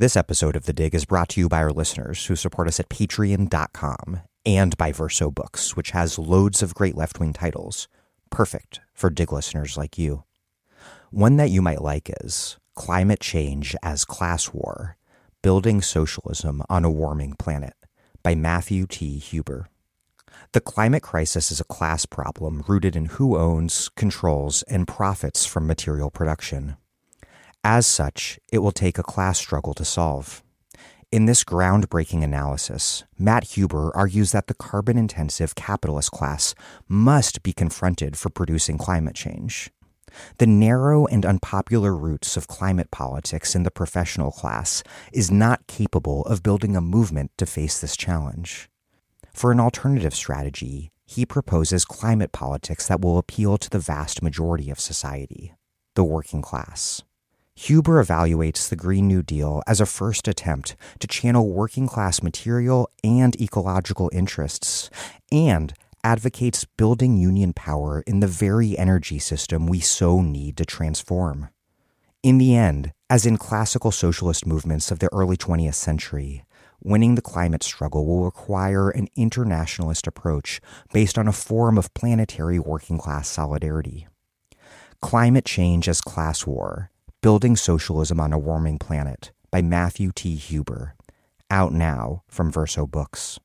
This episode of The Dig is brought to you by our listeners who support us at patreon.com and by Verso Books, which has loads of great left wing titles, perfect for Dig listeners like you. One that you might like is Climate Change as Class War Building Socialism on a Warming Planet by Matthew T. Huber. The climate crisis is a class problem rooted in who owns, controls, and profits from material production. As such, it will take a class struggle to solve. In this groundbreaking analysis, Matt Huber argues that the carbon intensive capitalist class must be confronted for producing climate change. The narrow and unpopular roots of climate politics in the professional class is not capable of building a movement to face this challenge. For an alternative strategy, he proposes climate politics that will appeal to the vast majority of society, the working class. Huber evaluates the Green New Deal as a first attempt to channel working class material and ecological interests, and advocates building union power in the very energy system we so need to transform. In the end, as in classical socialist movements of the early 20th century, winning the climate struggle will require an internationalist approach based on a form of planetary working class solidarity. Climate Change as Class War Building Socialism on a Warming Planet by Matthew T. Huber, out now from Verso Books.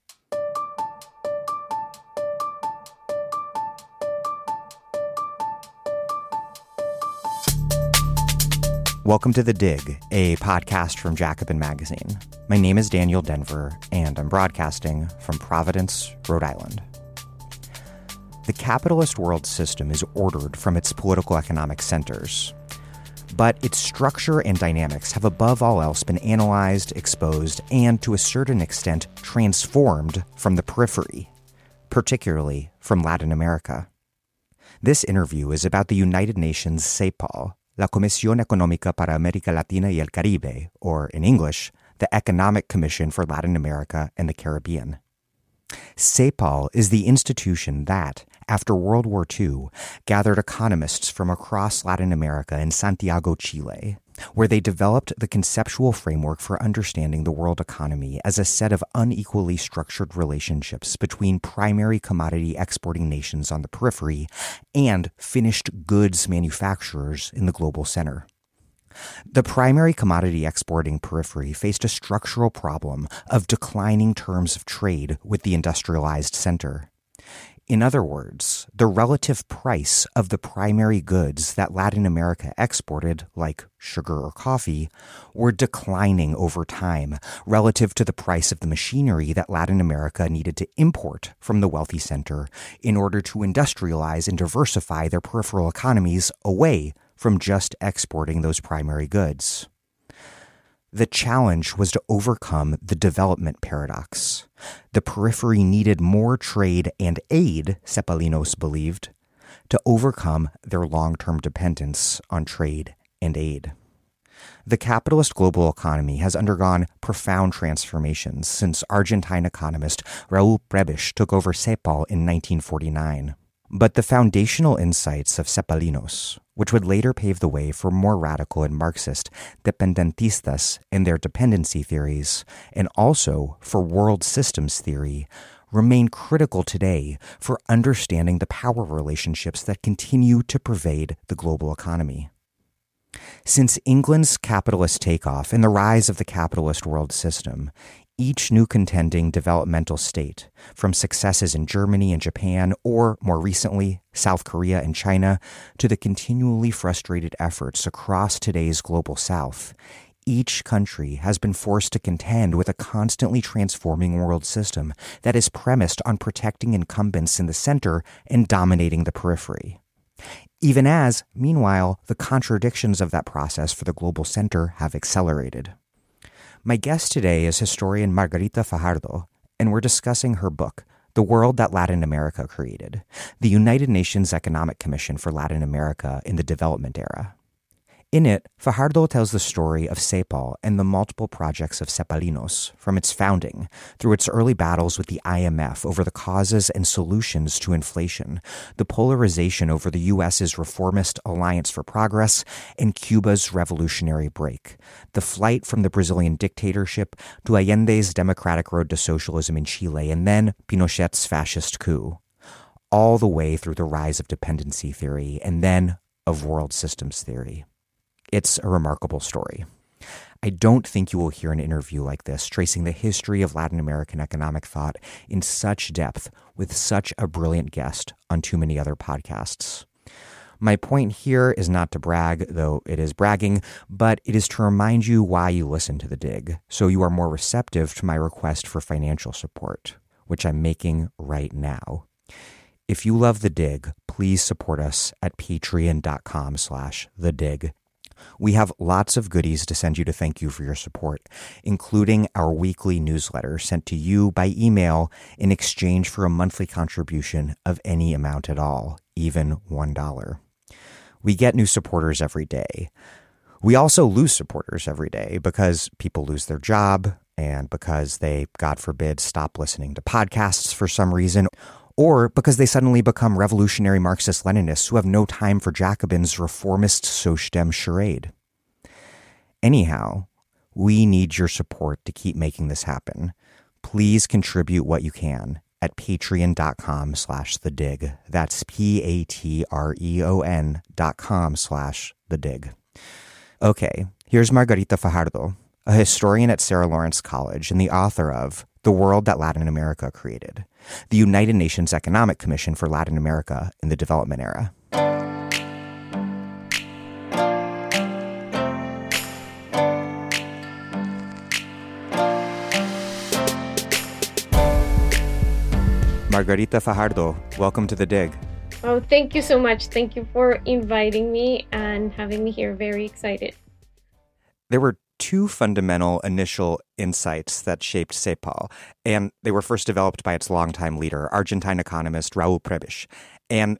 Welcome to The Dig, a podcast from Jacobin Magazine. My name is Daniel Denvir, and I'm broadcasting from Providence, Rhode Island. The capitalist world system is ordered from its political economic centers, but its structure and dynamics have above all else been analyzed, exposed, and to a certain extent transformed from the periphery, particularly from Latin America. This interview is about the United Nations CEPAL, La Comisión Económica para América Latina y el Caribe, or in English, the Economic Commission for Latin America and the Caribbean. CEPAL is the institution that, after World War II, gathered economists from across Latin America in Santiago, Chile, where they developed the conceptual framework for understanding the world economy as a set of unequally structured relationships between primary commodity exporting nations on the periphery and finished goods manufacturers in the global center. The primary commodity exporting periphery faced a structural problem of declining terms of trade with the industrialized center. In other words, the relative price of the primary goods that Latin America exported, like sugar or coffee, were declining over time relative to the price of the machinery that Latin America needed to import from the wealthy center in order to industrialize and diversify their peripheral economies away from just exporting those primary goods. The challenge was to overcome the development paradox. The periphery needed more trade and aid, Cepalinos believed, to overcome their long term dependence on trade and aid. The capitalist global economy has undergone profound transformations since Argentine economist Raul Prebisch took over CEPAL in 1949. But the foundational insights of Cepalinos, which would later pave the way for more radical and Marxist dependentistas in their dependency theories, and also for world systems theory, remain critical today for understanding the power relationships that continue to pervade the global economy. Since England's capitalist takeoff and the rise of the capitalist world system, each new contending developmental state, from successes in Germany and Japan, or more recently, South Korea and China, to the continually frustrated efforts across today's global south, each country has been forced to contend with a constantly transforming world system that is premised on protecting incumbents in the center and dominating the periphery. Even as, meanwhile, the contradictions of that process for the global center have accelerated. My guest today is historian Margarita Fajardo, and we're discussing her book, The World That Latin America Created The United Nations Economic Commission for Latin America in the Development Era. In it, Fajardo tells the story of CEPAL and the multiple projects of Cepalinos from its founding through its early battles with the IMF over the causes and solutions to inflation, the polarization over the U.S.'s reformist Alliance for Progress, and Cuba's revolutionary break, the flight from the Brazilian dictatorship to Allende's democratic road to socialism in Chile, and then Pinochet's fascist coup all the way through the rise of dependency theory and then of world systems theory. It's a remarkable story. I don't think you will hear an interview like this tracing the history of Latin American economic thought in such depth with such a brilliant guest on too many other podcasts. My point here is not to brag, though it is bragging, but it is to remind you why you listen to The Dig, so you are more receptive to my request for financial support, which I'm making right now. If you love The Dig, please support us at patreon.com slash The Dig. We have lots of goodies to send you to thank you for your support, including our weekly newsletter sent to you by email in exchange for a monthly contribution of any amount at all, even $1. We get new supporters every day. We also lose supporters every day because people lose their job and because they, God forbid, stop listening to podcasts for some reason or because they suddenly become revolutionary Marxist Leninists who have no time for Jacobin's reformist Sochdem charade. Anyhow, we need your support to keep making this happen. Please contribute what you can at patreon.com slash the dig. That's P-A-T-R-E-O-N dot com slash the dig. Okay, here's Margarita Fajardo, a historian at Sarah Lawrence College and the author of The World That Latin America Created the United Nations Economic Commission for Latin America in the Development Era. Margarita Fajardo, welcome to the dig. Oh, thank you so much. Thank you for inviting me and having me here. Very excited. There were two fundamental initial insights that shaped CEPAL, and they were first developed by its longtime leader, Argentine economist Raul Prebisch. And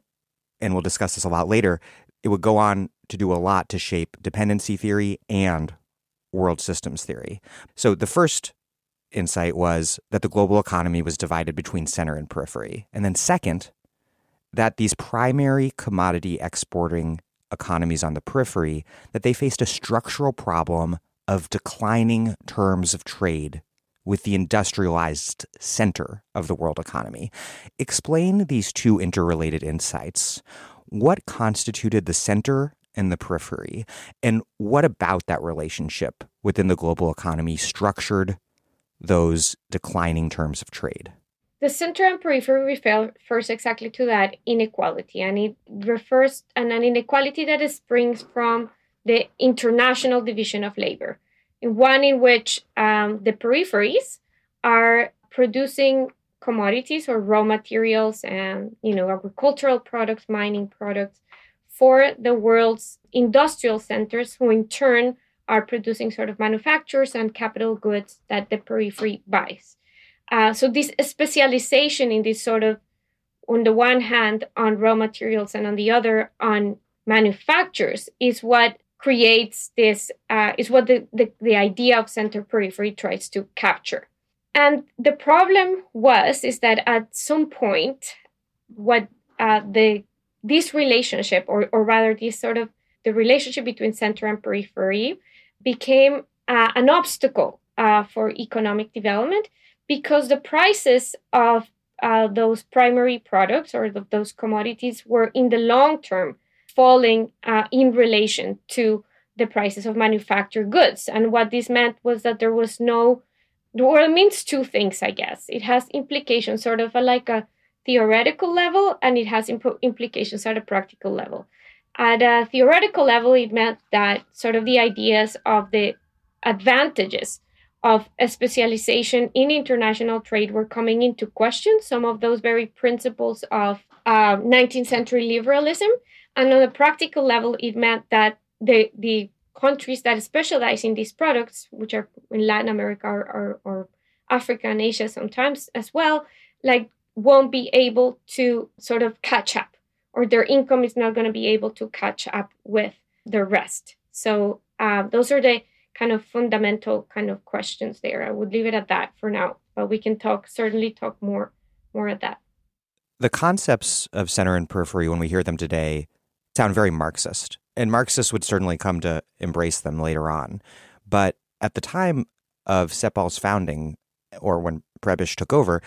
and we'll discuss this a lot later. It would go on to do a lot to shape dependency theory and world systems theory. So the first insight was that the global economy was divided between center and periphery. And then second, that these primary commodity exporting economies on the periphery that they faced a structural problem of declining terms of trade with the industrialized center of the world economy. Explain these two interrelated insights. What constituted the center and the periphery? And what about that relationship within the global economy structured those declining terms of trade? The center and periphery refers exactly to that inequality, and it refers and an inequality that springs from the international division of labor, one in which um, the peripheries are producing commodities or raw materials and you know agricultural products, mining products for the world's industrial centers, who in turn are producing sort of manufactures and capital goods that the periphery buys. Uh, so this specialization in this sort of on the one hand on raw materials and on the other on manufacturers is what creates this uh, is what the, the, the idea of center periphery tries to capture. And the problem was is that at some point what uh, the this relationship or, or rather this sort of the relationship between center and periphery became uh, an obstacle uh, for economic development because the prices of uh, those primary products or the, those commodities were in the long term falling uh, in relation to the prices of manufactured goods. And what this meant was that there was no, well, it means two things, I guess. It has implications sort of like a theoretical level, and it has imp- implications at a practical level. At a theoretical level, it meant that sort of the ideas of the advantages of a specialization in international trade were coming into question, some of those very principles of uh, 19th century liberalism. And on a practical level, it meant that the, the countries that specialize in these products, which are in Latin America or, or, or Africa and Asia sometimes as well, like won't be able to sort of catch up, or their income is not going to be able to catch up with the rest. So uh, those are the kind of fundamental kind of questions there. I would leave it at that for now, but we can talk certainly talk more more at that. The concepts of center and periphery, when we hear them today, sound very Marxist, and Marxists would certainly come to embrace them later on. But at the time of CEPAL's founding, or when Prebisch took over,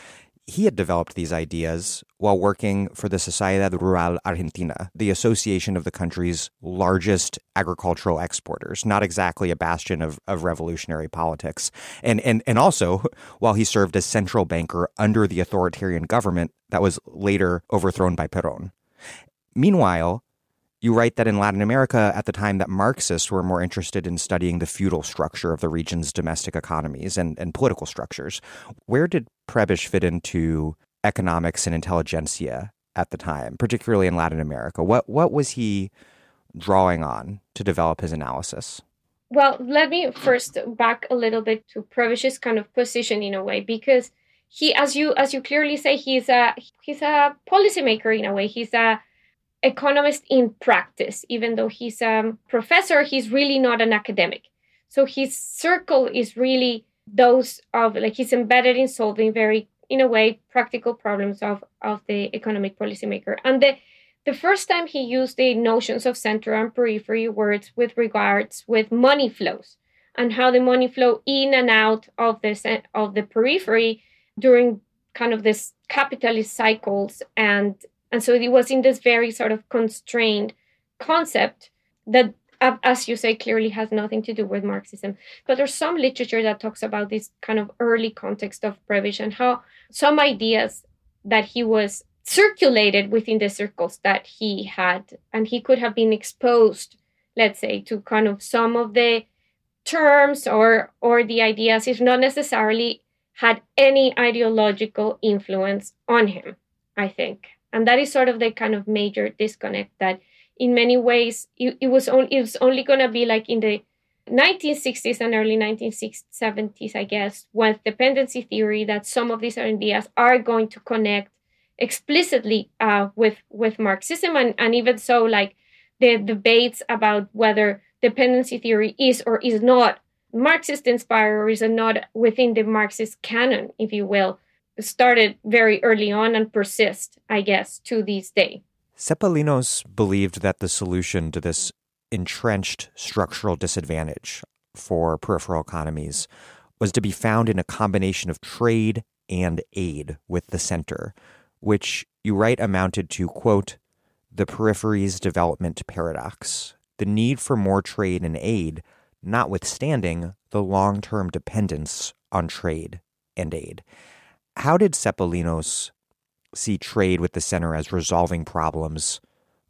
he had developed these ideas while working for the Sociedad Rural Argentina, the association of the country's largest agricultural exporters, not exactly a bastion of, of revolutionary politics. And, and, and also, while he served as central banker under the authoritarian government that was later overthrown by Perón. Meanwhile, you write that in Latin America at the time that Marxists were more interested in studying the feudal structure of the region's domestic economies and, and political structures. Where did Prebisch fit into economics and intelligentsia at the time, particularly in Latin America? What what was he drawing on to develop his analysis? Well, let me first back a little bit to Prebisch's kind of position in a way, because he, as you as you clearly say, he's a he's a policymaker in a way. He's a economist in practice. Even though he's a professor, he's really not an academic. So his circle is really those of like he's embedded in solving very, in a way, practical problems of, of the economic policymaker. And the the first time he used the notions of center and periphery words with regards with money flows and how the money flow in and out of the of the periphery during kind of this capitalist cycles and and so it was in this very sort of constrained concept that, as you say, clearly has nothing to do with Marxism. But there's some literature that talks about this kind of early context of Prebisch and how some ideas that he was circulated within the circles that he had, and he could have been exposed, let's say, to kind of some of the terms or or the ideas, if not necessarily had any ideological influence on him. I think and that is sort of the kind of major disconnect that in many ways it, it was only it was only going to be like in the 1960s and early 1970s i guess with dependency theory that some of these ideas are going to connect explicitly uh, with with marxism and, and even so like the debates about whether dependency theory is or is not marxist inspired or is not within the marxist canon if you will started very early on and persist, I guess, to this day. Cepalinos believed that the solution to this entrenched structural disadvantage for peripheral economies was to be found in a combination of trade and aid with the center, which you write amounted to, quote, the periphery's development paradox, the need for more trade and aid, notwithstanding the long term dependence on trade and aid. How did Cepalinos see trade with the center as resolving problems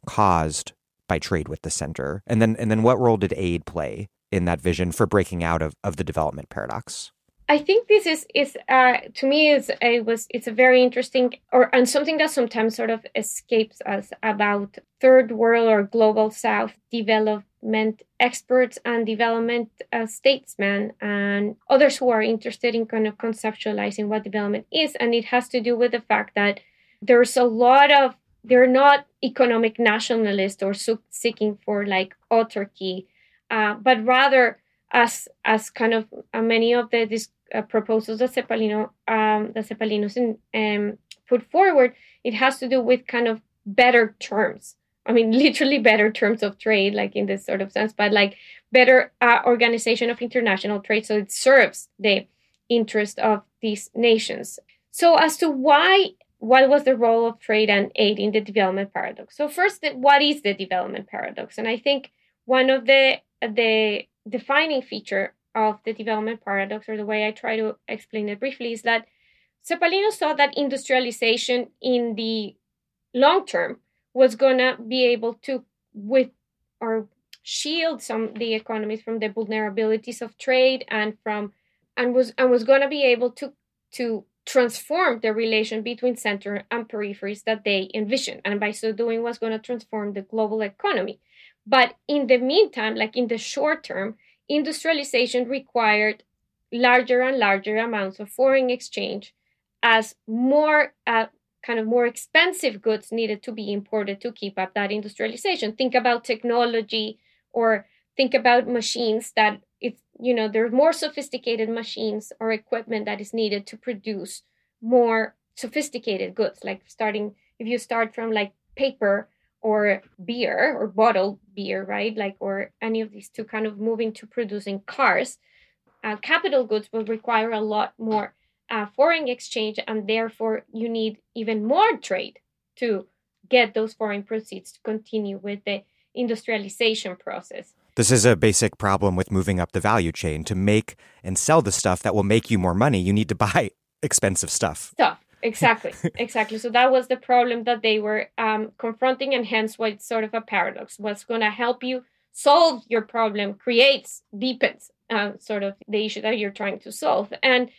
caused by trade with the center? And then and then what role did aid play in that vision for breaking out of, of the development paradox? I think this is is uh, to me is it was it's a very interesting or and something that sometimes sort of escapes us about third world or global south development experts and development uh, statesmen and others who are interested in kind of conceptualizing what development is. And it has to do with the fact that there's a lot of, they're not economic nationalists or seeking for like autarky, uh, but rather as as kind of uh, many of the these uh, proposals that Cepalino um, that Cepalinos um, put forward, it has to do with kind of better terms I mean, literally better terms of trade, like in this sort of sense, but like better uh, organization of international trade. So it serves the interest of these nations. So as to why, what was the role of trade and aid in the development paradox? So first, what is the development paradox? And I think one of the the defining feature of the development paradox, or the way I try to explain it briefly, is that Cepalino saw that industrialization in the long term was gonna be able to with or shield some the economies from the vulnerabilities of trade and from and was and was gonna be able to to transform the relation between center and peripheries that they envisioned and by so doing was going to transform the global economy. But in the meantime like in the short term industrialization required larger and larger amounts of foreign exchange as more uh, kind of more expensive goods needed to be imported to keep up that industrialization. Think about technology or think about machines that it's you know there are more sophisticated machines or equipment that is needed to produce more sophisticated goods like starting if you start from like paper or beer or bottled beer right like or any of these two kind of moving to producing cars uh, capital goods will require a lot more uh, foreign exchange and therefore you need even more trade to get those foreign proceeds to continue with the industrialization process this is a basic problem with moving up the value chain. To make and sell the stuff that will make you more money, you need to buy expensive stuff. Stuff. Exactly. exactly. So that was the problem that they were um, confronting, and hence why it's sort of a paradox. What's going to help you solve your problem creates, deepens um, sort of the issue that you're trying to solve. And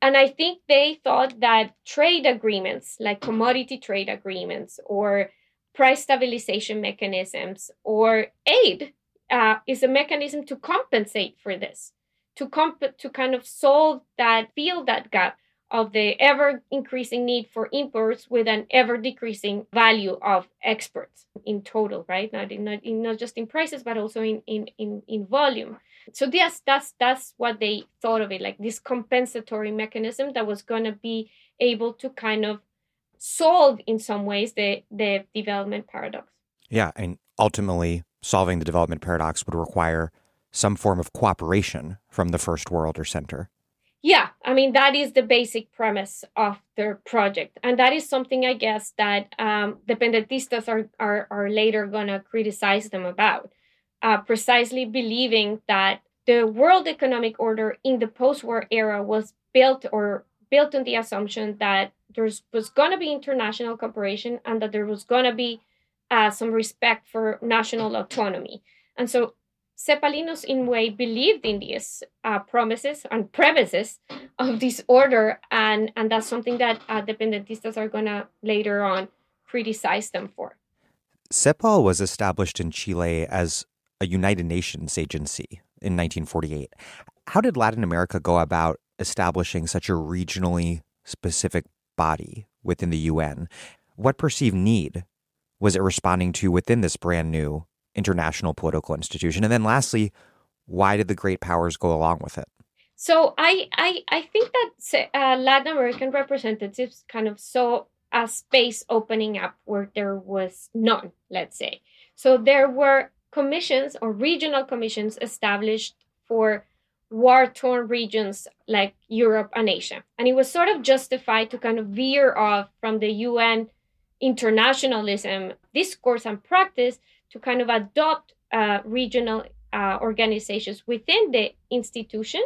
and I think they thought that trade agreements, like commodity trade agreements or price stabilization mechanisms or aid uh, is a mechanism to compensate for this, to comp- to kind of solve that, fill that gap of the ever increasing need for imports with an ever decreasing value of exports in total, right? Not in, not, in, not just in prices, but also in, in, in, in volume. So yes, that's that's what they thought of it, like this compensatory mechanism that was gonna be able to kind of solve in some ways the the development paradox. Yeah, and ultimately solving the development paradox would require some form of cooperation from the first world or center. I mean, that is the basic premise of their project. And that is something I guess that um, the dependentistas are, are, are later going to criticize them about, uh, precisely believing that the world economic order in the post war era was built or built on the assumption that there was going to be international cooperation and that there was going to be uh, some respect for national autonomy. And so Cepalinos, in way, believed in these uh, promises and premises of this order, and, and that's something that uh, dependentistas are going to later on criticize them for. CEPAL was established in Chile as a United Nations agency in 1948. How did Latin America go about establishing such a regionally specific body within the UN? What perceived need was it responding to within this brand new international political institution? And then lastly, why did the great powers go along with it? So I I, I think that uh, Latin American representatives kind of saw a space opening up where there was none, let's say. So there were commissions or regional commissions established for war torn regions like Europe and Asia. And it was sort of justified to kind of veer off from the UN internationalism discourse and practice to kind of adopt uh, regional uh, organizations within the institution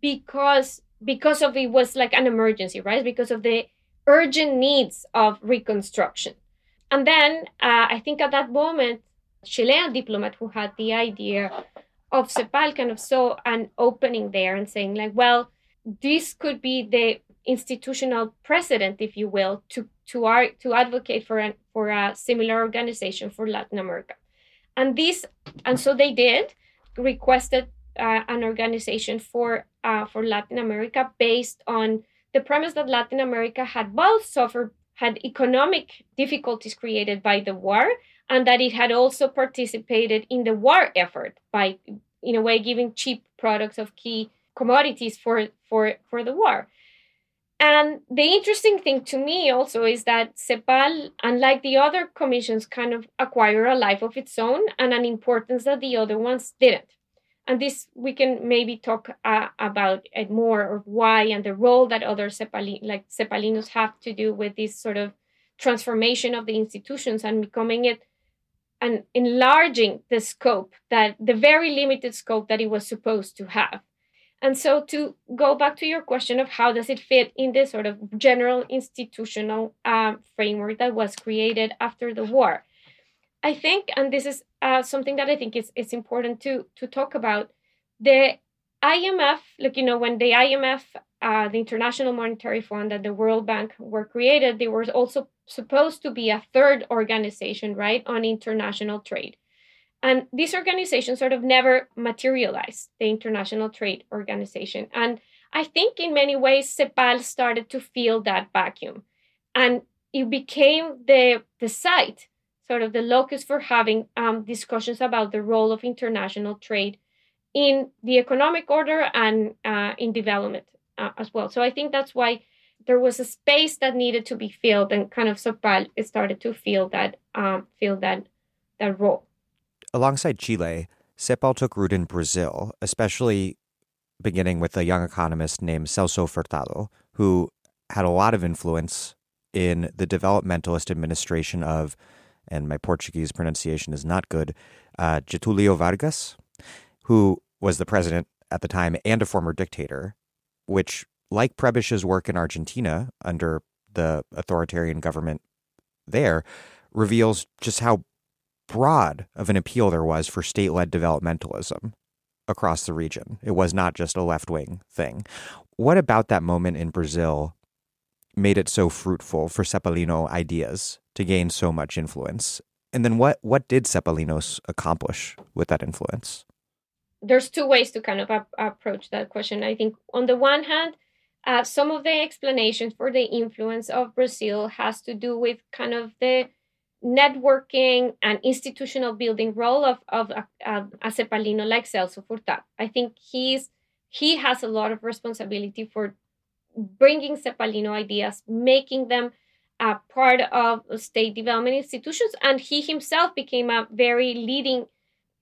because because of it was like an emergency right? Because of the urgent needs of reconstruction. And then uh, i think at that moment chilean diplomat who had the idea of cepal kind of saw an opening there and saying like well this could be the institutional precedent if you will to to to advocate for an, for a similar organization for Latin America, and this and so they did requested uh, an organization for uh, for Latin America based on the premise that Latin America had both suffered had economic difficulties created by the war and that it had also participated in the war effort by in a way giving cheap products of key commodities for for for the war and the interesting thing to me also is that CEPAL, unlike the other commissions, kind of acquire a life of its own and an importance that the other ones didn't. And this we can maybe talk uh, about it more of why and the role that other Cepali, like Cepalinos have to do with this sort of transformation of the institutions and becoming it and enlarging the scope that the very limited scope that it was supposed to have. And so to go back to your question of how does it fit in this sort of general institutional um, framework that was created after the war, I think, and this is uh, something that I think is, is important to, to talk about, the IMF, like, you know, when the IMF, uh, the International Monetary Fund and the World Bank were created, they were also supposed to be a third organization, right, on international trade. And this organization sort of never materialized, the International Trade Organization. And I think in many ways, CEPAL started to fill that vacuum. And it became the, the site, sort of the locus for having um, discussions about the role of international trade in the economic order and uh, in development uh, as well. So I think that's why there was a space that needed to be filled, and kind of CEPAL started to fill that um, fill that that role. Alongside Chile, CEPAL took root in Brazil, especially beginning with a young economist named Celso Furtado, who had a lot of influence in the developmentalist administration of, and my Portuguese pronunciation is not good, uh, Getulio Vargas, who was the president at the time and a former dictator, which, like Prebisch's work in Argentina under the authoritarian government there, reveals just how broad of an appeal there was for state led developmentalism across the region. It was not just a left wing thing. What about that moment in Brazil made it so fruitful for Cepalino ideas to gain so much influence? And then what, what did Cepalinos accomplish with that influence? There's two ways to kind of ap- approach that question. I think on the one hand, uh, some of the explanations for the influence of Brazil has to do with kind of the networking and institutional building role of, of Cepalino like Celso Furtado. I think he's he has a lot of responsibility for bringing Cepalino ideas, making them a part of state development institutions, and he himself became a very leading,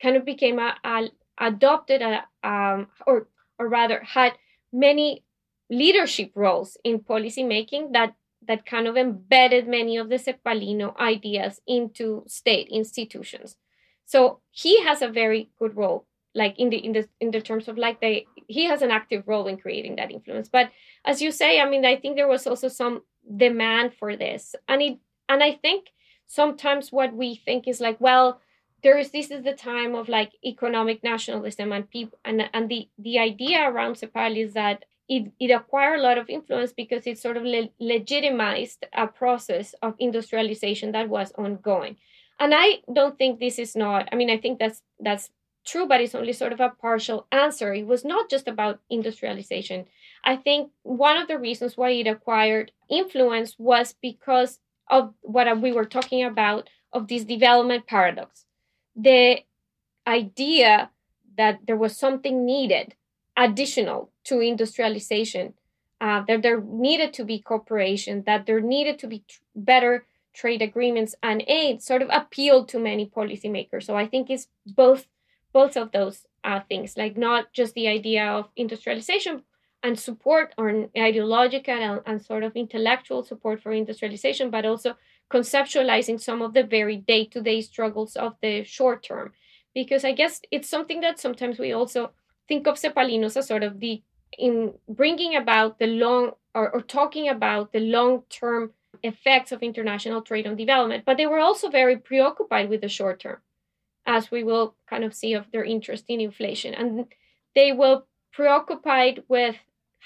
kind of became a, a adopted a, um, or or rather had many leadership roles in policy making that that kind of embedded many of the Cepalino ideas into state institutions. So he has a very good role, like in the in the in the terms of like they he has an active role in creating that influence. But as you say, I mean, I think there was also some demand for this, and it and I think sometimes what we think is like, well, there is this is the time of like economic nationalism and people and and the the idea around CEPAL is that it, it acquired a lot of influence because it sort of le- legitimized a process of industrialization that was ongoing. And i don't think this is not i mean i think that's that's true but it's only sort of a partial answer. It was not just about industrialization. I think one of the reasons why it acquired influence was because of what we were talking about of this development paradox. The idea that there was something needed additional to industrialization, uh, that there needed to be cooperation, that there needed to be tr- better trade agreements and aid, sort of appealed to many policymakers. So I think it's both both of those uh, things, like not just the idea of industrialization and support or ideological and, and sort of intellectual support for industrialization, but also conceptualizing some of the very day-to-day struggles of the short term because i guess it's something that sometimes we also think of cepalinos as sort of the in bringing about the long or, or talking about the long term effects of international trade on development, but they were also very preoccupied with the short term, as we will kind of see of their interest in inflation. And they were preoccupied with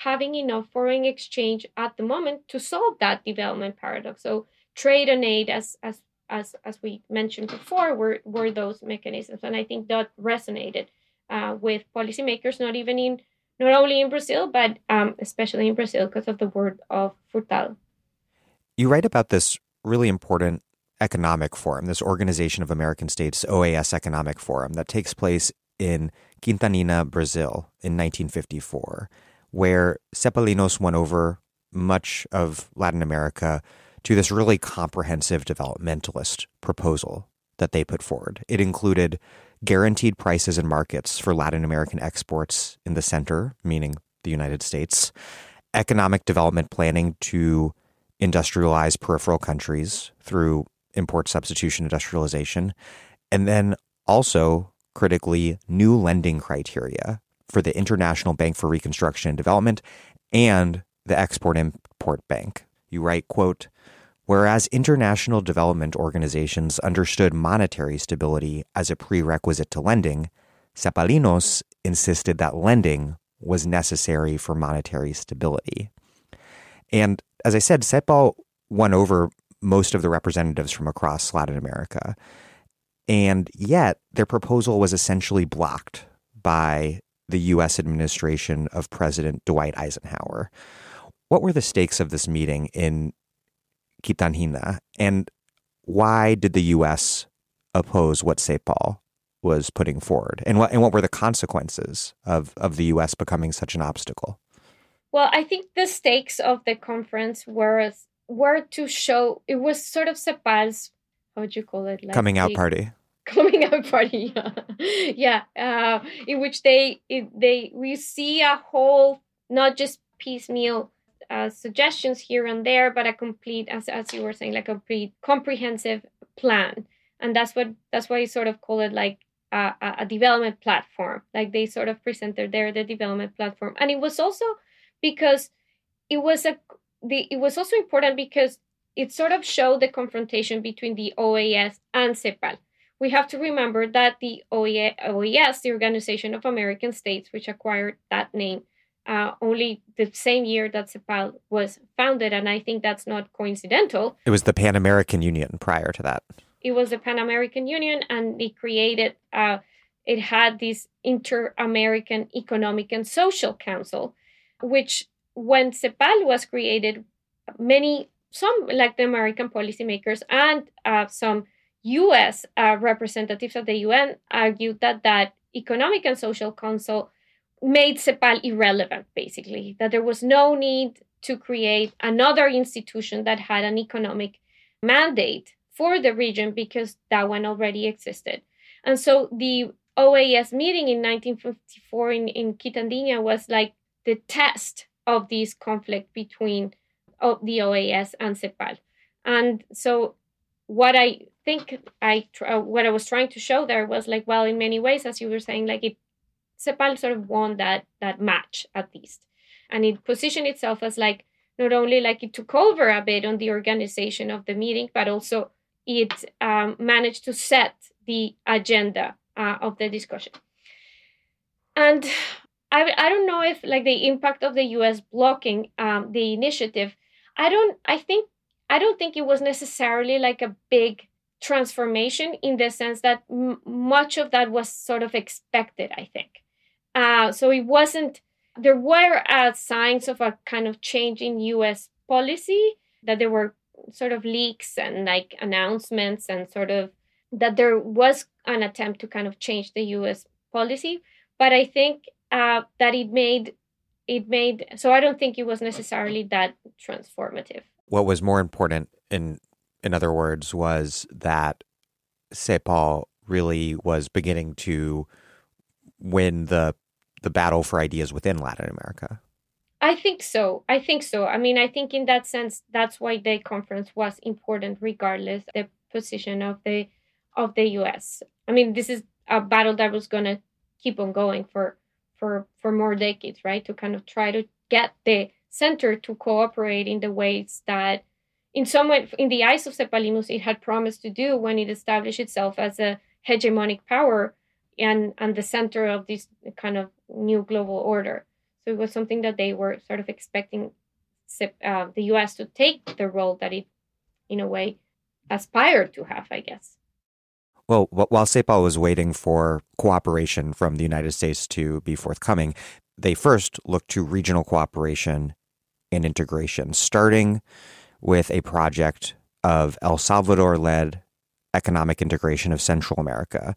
having enough foreign exchange at the moment to solve that development paradox. So trade and aid, as as as as we mentioned before, were were those mechanisms, and I think that resonated uh, with policymakers, not even in not only in Brazil, but um, especially in Brazil because of the word of Furtado. You write about this really important economic forum, this Organization of American States, OAS Economic Forum, that takes place in Quitandinha, Brazil in 1954, where Cepalinos won over much of Latin America to this really comprehensive developmentalist proposal that they put forward. It included guaranteed prices and markets for Latin American exports in the center, meaning the United States, economic development planning to industrialize peripheral countries through import substitution industrialization, and then also critically new lending criteria for the International Bank for Reconstruction and Development and the Export Import Bank. You write, quote, Whereas international development organizations understood monetary stability as a prerequisite to lending, Cepalinos insisted that lending was necessary for monetary stability. And as I said, CEPAL won over most of the representatives from across Latin America. And yet, their proposal was essentially blocked by the U.S. administration of President Dwight Eisenhower. What were the stakes of this meeting in Quitandinha? And why did the U.S. oppose what CEPAL was putting forward, and what and what were the consequences of of the U.S. becoming such an obstacle? Well, I think the stakes of the conference were were to show it was sort of CEPAL's how would you call it like coming out the, party coming out party yeah, yeah. Uh, in which they it, they we see a whole not just piecemeal uh, suggestions here and there, but a complete, as, as you were saying, like a pretty comprehensive plan. And that's what that's why you sort of call it like a, a development platform. Like they sort of presented there the development platform, and it was also because it was a the it was also important because it sort of showed the confrontation between the OAS and CEPAL. We have to remember that the OAS, the Organization of American States, which acquired that name, uh, only the same year that CEPAL was founded, and I think that's not coincidental. It was the Pan American Union prior to that. It was the Pan American Union, and it created. Uh, it had this Inter American Economic and Social Council, which when CEPAL was created, many some like the American policymakers and uh, some U.S. Uh, representatives of the UN argued that that Economic and Social Council made CEPAL irrelevant, basically, that there was no need to create another institution that had an economic mandate for the region because that one already existed. And so the OAS meeting in 1954 in, in Quitandinha was like the test of this conflict between the OAS and CEPAL. And so what I think I uh, what I was trying to show there was like well in many ways as you were saying like it CEPAL sort of won that that match at least, and it positioned itself as like not only like it took over a bit on the organization of the meeting, but also it um, managed to set the agenda uh, of the discussion. And I, I don't know if like the impact of the U.S. blocking um, the initiative. I don't. I think I don't think it was necessarily like a big transformation in the sense that m- much of that was sort of expected. I think uh, so it wasn't, there were uh, signs of a kind of change in US policy, that there were sort of leaks and like announcements and sort of that there was an attempt to kind of change the US policy. But I think uh, that it made, it made, so I don't think it was necessarily that transformative. What was more important in, in other words, was that CEPAL really was beginning to win the the battle for ideas within Latin America. I think so. I think so. I mean, I think in that sense, that's why the conference was important, regardless the position of the of the U.S. I mean, this is a battle that was going to keep on going for for for more decades, right? To kind of try to get the center to cooperate in the ways that, in some way, in the eyes of Cepalinos, it had promised to do when it established itself as a hegemonic power and and the center of this kind of new global order. So it was something that they were sort of expecting uh, the U.S. to take the role that it, in a way, aspired to have, I guess. Well, while CEPAL was waiting for cooperation from the United States to be forthcoming, they first looked to regional cooperation and integration, starting with a project of El Salvador led economic integration of Central America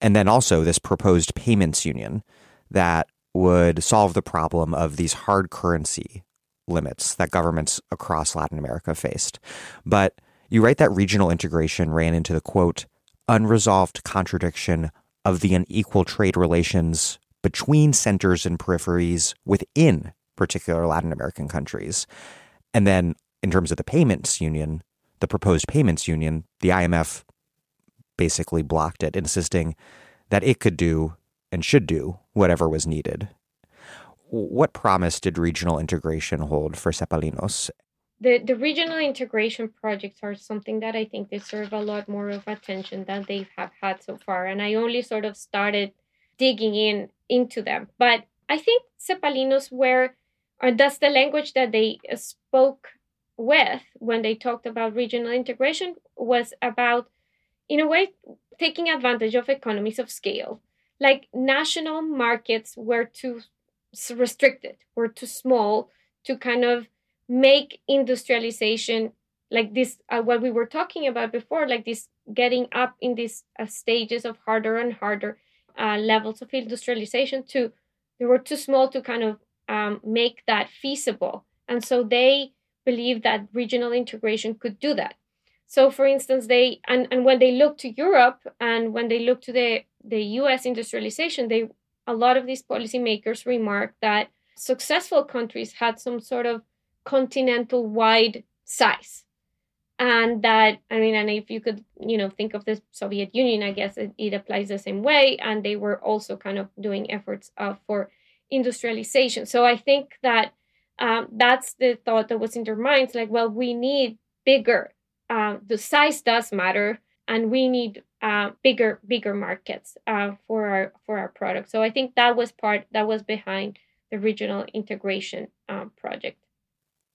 and then also this proposed payments union that would solve the problem of these hard currency limits that governments across Latin America faced. But you write that regional integration ran into the quote, unresolved contradiction of the unequal trade relations between centers and peripheries within particular Latin American countries. And then, in terms of the payments union, the proposed payments union, the IMF basically blocked it, insisting that it could do and should do whatever was needed. What promise did regional integration hold for Cepalinos? The, the regional integration projects are something that I think deserve a lot more of attention than they have had so far. And I only sort of started digging in into them. But I think Cepalinos were, or that's the language that they spoke with when they talked about regional integration was about in a way taking advantage of economies of scale. Like national markets were too restricted, were too small to kind of make industrialization like this uh, what we were talking about before like this getting up in these uh, stages of harder and harder uh, levels of industrialization to they were too small to kind of um, make that feasible and so they believed that regional integration could do that so for instance they and, and when they look to europe and when they look to the the us industrialization they a lot of these policymakers remarked that successful countries had some sort of continental wide size. And that i mean and if you could you know think of the soviet union i guess it, it applies the same way. And they were also kind of doing efforts uh, for industrialization. So i think that um, that's the thought that was in their minds like well we need bigger uh, the size does matter and we need uh, bigger bigger markets uh, for our for our product so i think that was part that was behind the regional integration um, project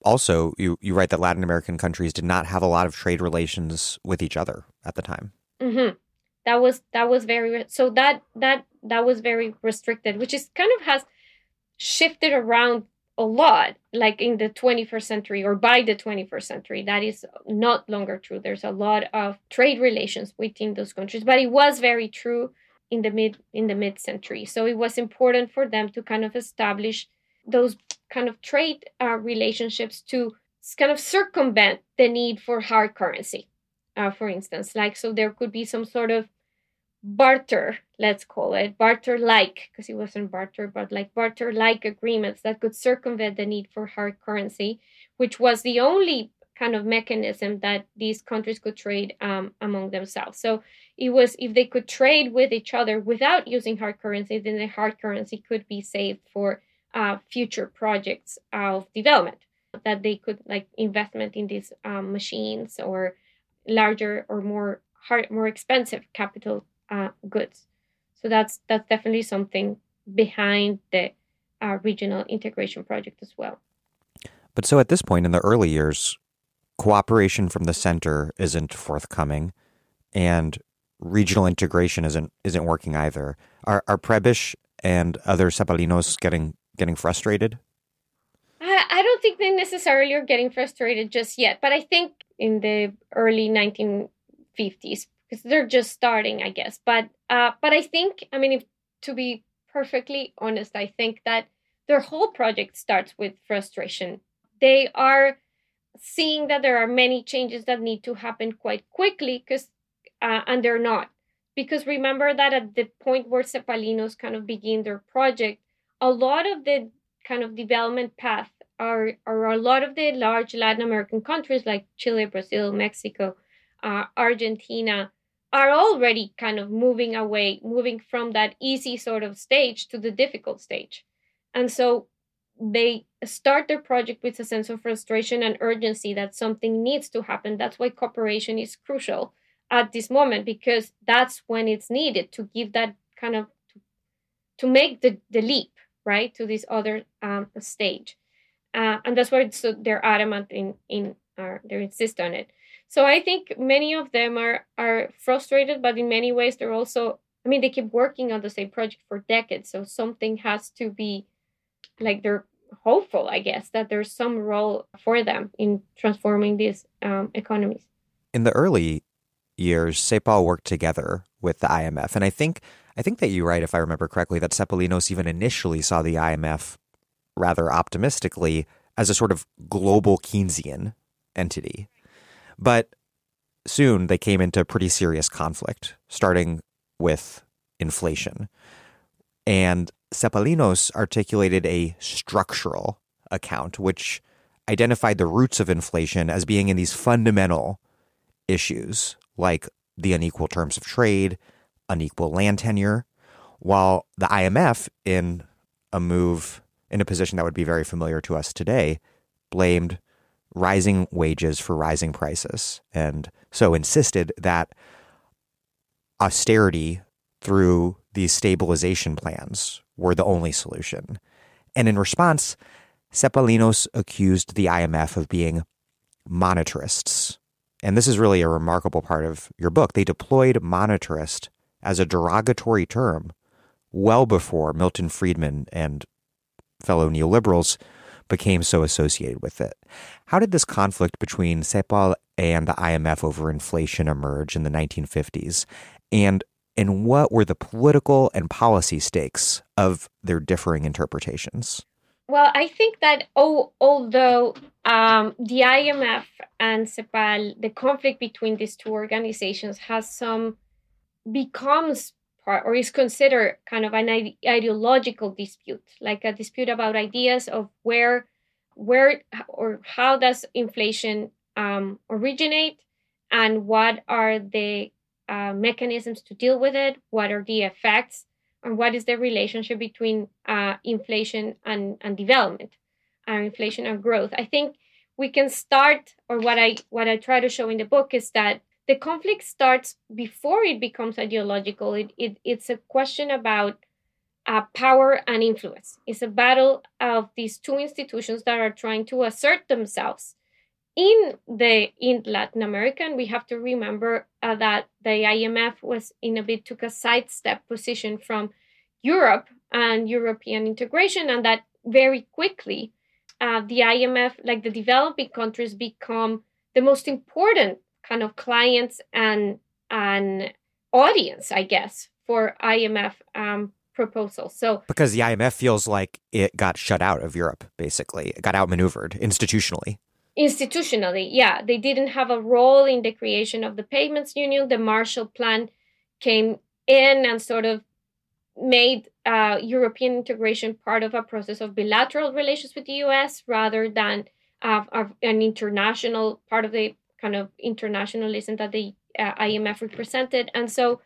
also, you, you write that Latin American countries did not have a lot of trade relations with each other at the time. Mm-hmm. That was that was very so that that that was very restricted, which is kind of has shifted around a lot, like in the 21st century or by the 21st century. That is not longer true. There's a lot of trade relations within those countries, but it was very true in the mid in the mid century. So it was important for them to kind of establish those kind of trade uh, relationships to kind of circumvent the need for hard currency, uh, for instance. Like, so there could be some sort of barter, let's call it barter like, because it wasn't barter, but like barter like agreements that could circumvent the need for hard currency, which was the only kind of mechanism that these countries could trade um, among themselves. So it was if they could trade with each other without using hard currency, then the hard currency could be saved for uh, future projects of development that they could like investment in these um, machines or larger or more hard more expensive capital uh, goods. So that's that's definitely something behind the uh, regional integration project as well. But so at this point in the early years cooperation from the center isn't forthcoming and regional integration isn't isn't working either. Are are Prebisch and other Cepalinos getting getting frustrated? I, I don't think they necessarily are getting frustrated just yet, but I think in the early 1950s because they're just starting, I guess. But uh, but I think I mean, if, to be perfectly honest, I think that their whole project starts with frustration. They are seeing that there are many changes that need to happen quite quickly because uh, and they're not because remember that at the point where Cepalinos kind of begin their project, a lot of the kind of development path are, are a lot of the large Latin American countries like Chile, Brazil, Mexico, uh, Argentina are already kind of moving away, moving from that easy sort of stage to the difficult stage. And so they start their project with a sense of frustration and urgency that something needs to happen. That's why cooperation is crucial at this moment because that's when it's needed to give that kind of to, make the, the leap right to this other um, stage uh, and that's why so they're adamant in in uh, they insist on it so i think many of them are are frustrated but in many ways they're also i mean they keep working on the same project for decades so something has to be like they're hopeful i guess that there's some role for them in transforming these um, economies in the early years cepal worked together with the imf and i think I think that you write, if I remember correctly, that Cepalinos even initially saw the IMF rather optimistically as a sort of global Keynesian entity. But soon they came into pretty serious conflict, starting with inflation. And Cepalinos articulated a structural account, which identified the roots of inflation as being in these fundamental issues like the unequal terms of trade, unequal land tenure, while the IMF, in a move in a position that would be very familiar to us today, blamed rising wages for rising prices, and so insisted that austerity through these stabilization plans were the only solution. And in response, Cepalinos accused the IMF of being monetarists. And this is really a remarkable part of your book. They deployed monetarist as a derogatory term well before Milton Friedman and fellow neoliberals became so associated with it. How did this conflict between CEPAL and the IMF over inflation emerge in the 1950s? And and what were the political and policy stakes of their differing interpretations? Well, I think that oh, although um, the IMF and CEPAL, the conflict between these two organizations has some becomes part or is considered kind of an ide- ideological dispute, like a dispute about ideas of where, where or how does inflation um, originate, and what are the uh, mechanisms to deal with it, what are the effects, and what is the relationship between uh, inflation and, and development, and uh, inflation and growth. I think we can start, or what I what I try to show in the book is that the conflict starts before it becomes ideological. It, it it's a question about uh, power and influence. It's a battle of these two institutions that are trying to assert themselves in the in Latin America. And we have to remember uh, that the IMF was in a bit took a sidestep position from Europe and European integration, and that very quickly uh, the IMF, like the developing countries, become the most important kind of clients and and audience, I guess, for IMF um, proposals. So because the IMF feels like it got shut out of Europe, basically, it got outmaneuvered institutionally. Institutionally, yeah, they didn't have a role in the creation of the payments union. The Marshall Plan came in and sort of made uh, European integration part of a process of bilateral relations with the U.S. rather than uh, an international part of the kind of internationalism that the uh, IMF represented, and so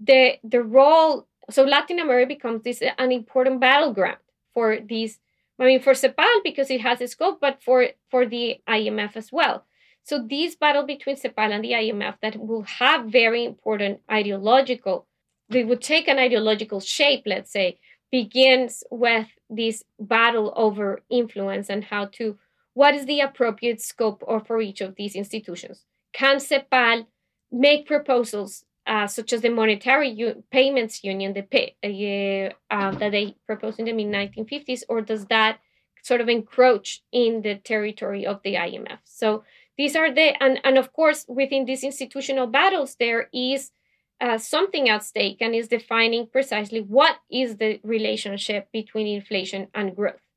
the the role so Latin America becomes this uh, an important battleground for these. I mean, for CEPAL because it has a scope, but for for the IMF as well. So these battle between CEPAL and the IMF that will have very important ideological, they would take an ideological shape, let's say, begins with this battle over influence and how to what is the appropriate scope for each of these institutions? Can CEPAL make proposals uh, such as the monetary U- payments union, the pay, uh, uh, that they proposed in the mid 1950s, or does that sort of encroach in the territory of the IMF? So these are the and and of course within these institutional battles there is uh, something at stake and is defining precisely what is the relationship between inflation and growth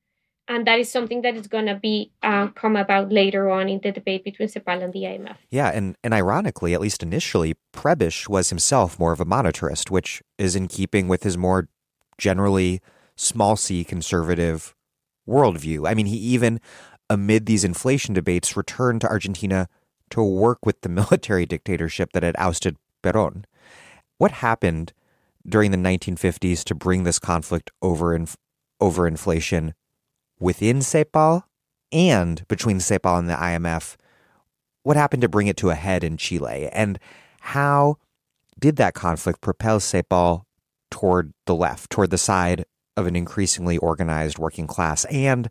and that is something that is going to be uh, come about later on in the debate between CEPAL and the IMF. Yeah, and, and ironically, at least initially, Prebisch was himself more of a monetarist, which is in keeping with his more generally small c conservative worldview. I mean, he even, amid these inflation debates, returned to Argentina to work with the military dictatorship that had ousted Peron. What happened during the 1950s to bring this conflict over in, over inflation within CEPAL and between CEPAL and the IMF, what happened to bring it to a head in Chile? And how did that conflict propel CEPAL toward the left, toward the side of an increasingly organized working class, and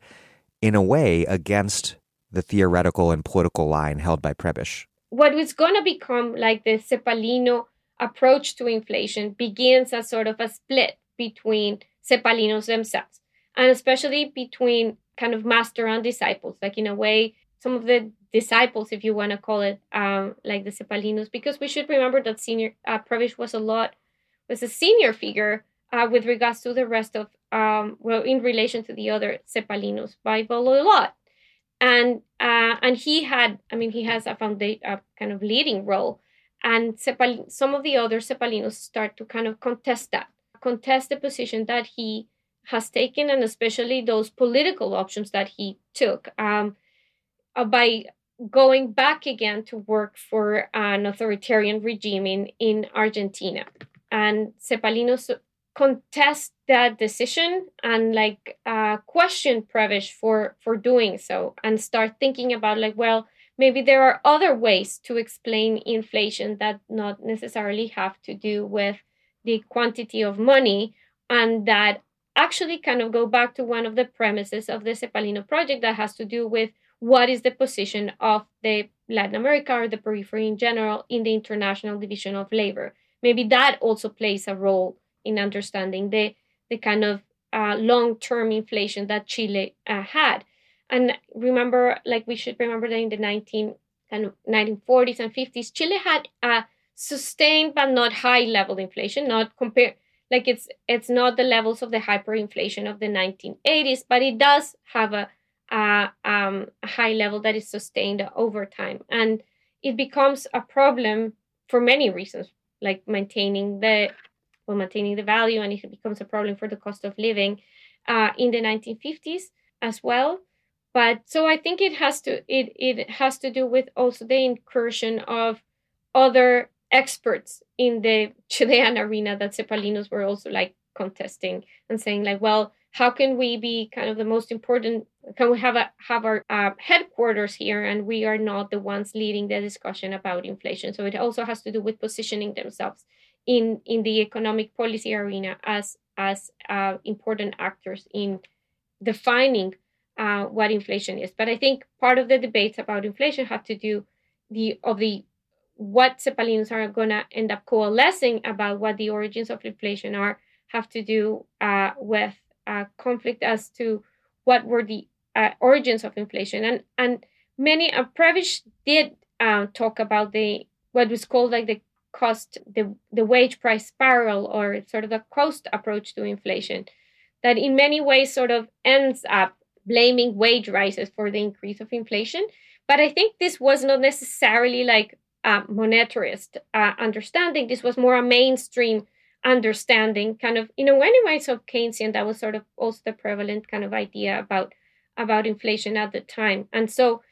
in a way against the theoretical and political line held by Prebisch? What was going to become like the Cepalino approach to inflation begins as sort of a split between Cepalinos themselves and especially between kind of master and disciples like in a way some of the disciples if you want to call it um, like the cepalinos because we should remember that senior uh, was a lot was a senior figure uh, with regards to the rest of um, well in relation to the other cepalinos by a lot. And uh, and he had i mean he has a foundation a kind of leading role. And Cepal- some of the other cepalinos start to kind of contest that contest the position that he has taken, and especially those political options that he took um, uh, by going back again to work for an authoritarian regime in, in Argentina. And Cepalinos contest that decision and like uh, question Prebisch for for doing so and start thinking about like well maybe there are other ways to explain inflation that not necessarily have to do with the quantity of money and that actually kind of go back to one of the premises of the Cepalino project that has to do with what is the position of the Latin America or the periphery in general in the international division of labor. Maybe that also plays a role in understanding the, the kind of uh, long term inflation that Chile uh, had. And remember, like we should remember that in the 19 kind of 1940s and 50s, Chile had a sustained but not high level inflation, not compare like it's it's not the levels of the hyperinflation of the 1980s, but it does have a, a, um, high level that is sustained over time, and it becomes a problem for many reasons, like maintaining the well, maintaining the value, and it becomes a problem for the cost of living uh, in the 1950s as well. But so I think it has to it it has to do with also the incursion of other experts in the Chilean arena that Cepalinos were also like contesting and saying like, well, how can we be kind of the most important? Can we have a have our uh, headquarters here, and we are not the ones leading the discussion about inflation? So it also has to do with positioning themselves in in the economic policy arena as as uh, important actors in defining uh, what inflation is. But I think part of the debates about inflation have to do the of the what Cepalinos are going to end up coalescing about what the origins of inflation are have to do uh, with uh, conflict as to what were the uh, origins of inflation. And and many uh, Prebisch did uh, talk about the what was called like the cost the the wage price spiral or sort of the cost approach to inflation that in many ways sort of ends up blaming wage rises for the increase of inflation. But I think this was not necessarily like uh, monetarist uh, understanding. This was more a mainstream understanding, kind of in a many ways of Keynesian. That was sort of also the prevalent kind of idea about about inflation at the time. And so,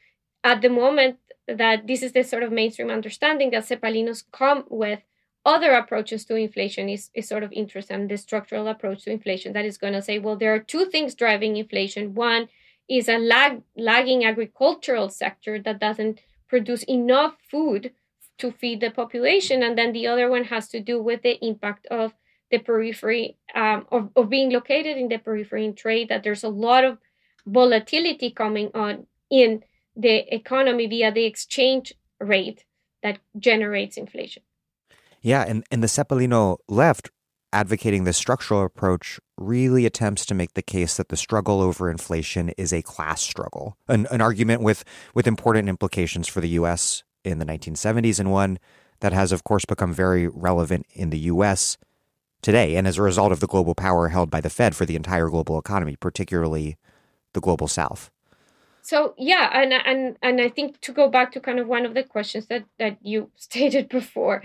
at the moment that this is the sort of mainstream understanding that Cepalinos come with, other approaches to inflation is, is sort of interesting. The structural approach to inflation that is going to say, well, there are two things driving inflation. One is a lag, lagging agricultural sector that doesn't produce enough food to feed the population. And then the other one has to do with the impact of the periphery, um, of, of being located in the periphery in trade, that there's a lot of volatility coming on in the economy via the exchange rate that generates inflation. Yeah, and, and the Cepalino left advocating this structural approach really attempts to make the case that the struggle over inflation is a class struggle, an, an argument with, with important implications for the U.S. in the 1970s, and one that has, of course, become very relevant in the U.S. today, and as a result of the global power held by the Fed for the entire global economy, particularly the global South. So yeah, and and and I think to go back to kind of one of the questions that that you stated before,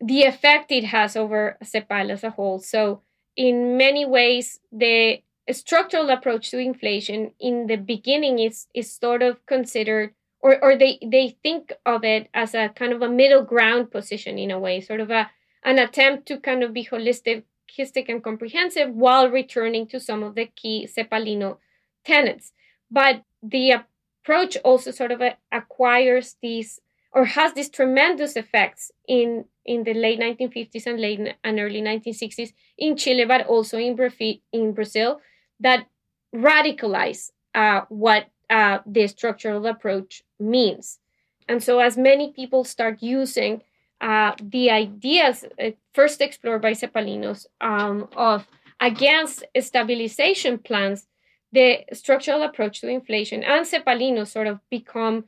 the effect it has over CEPAL as a whole. So in many ways, the structural approach to inflation in the beginning is is sort of considered or or they they think of it as a kind of a middle ground position in a way, sort of a an attempt to kind of be holistic, holistic and comprehensive while returning to some of the key Cepalino tenets. But the approach also sort of acquires these or has these tremendous effects in in the late 1950s and late and early 1960s in Chile, but also in, in Brazil, that radicalize uh, what uh, the structural approach means. And so, as many people start using uh, the ideas uh, first explored by Cepalinos um, of against stabilization plans the structural approach to inflation and Cepalino sort of become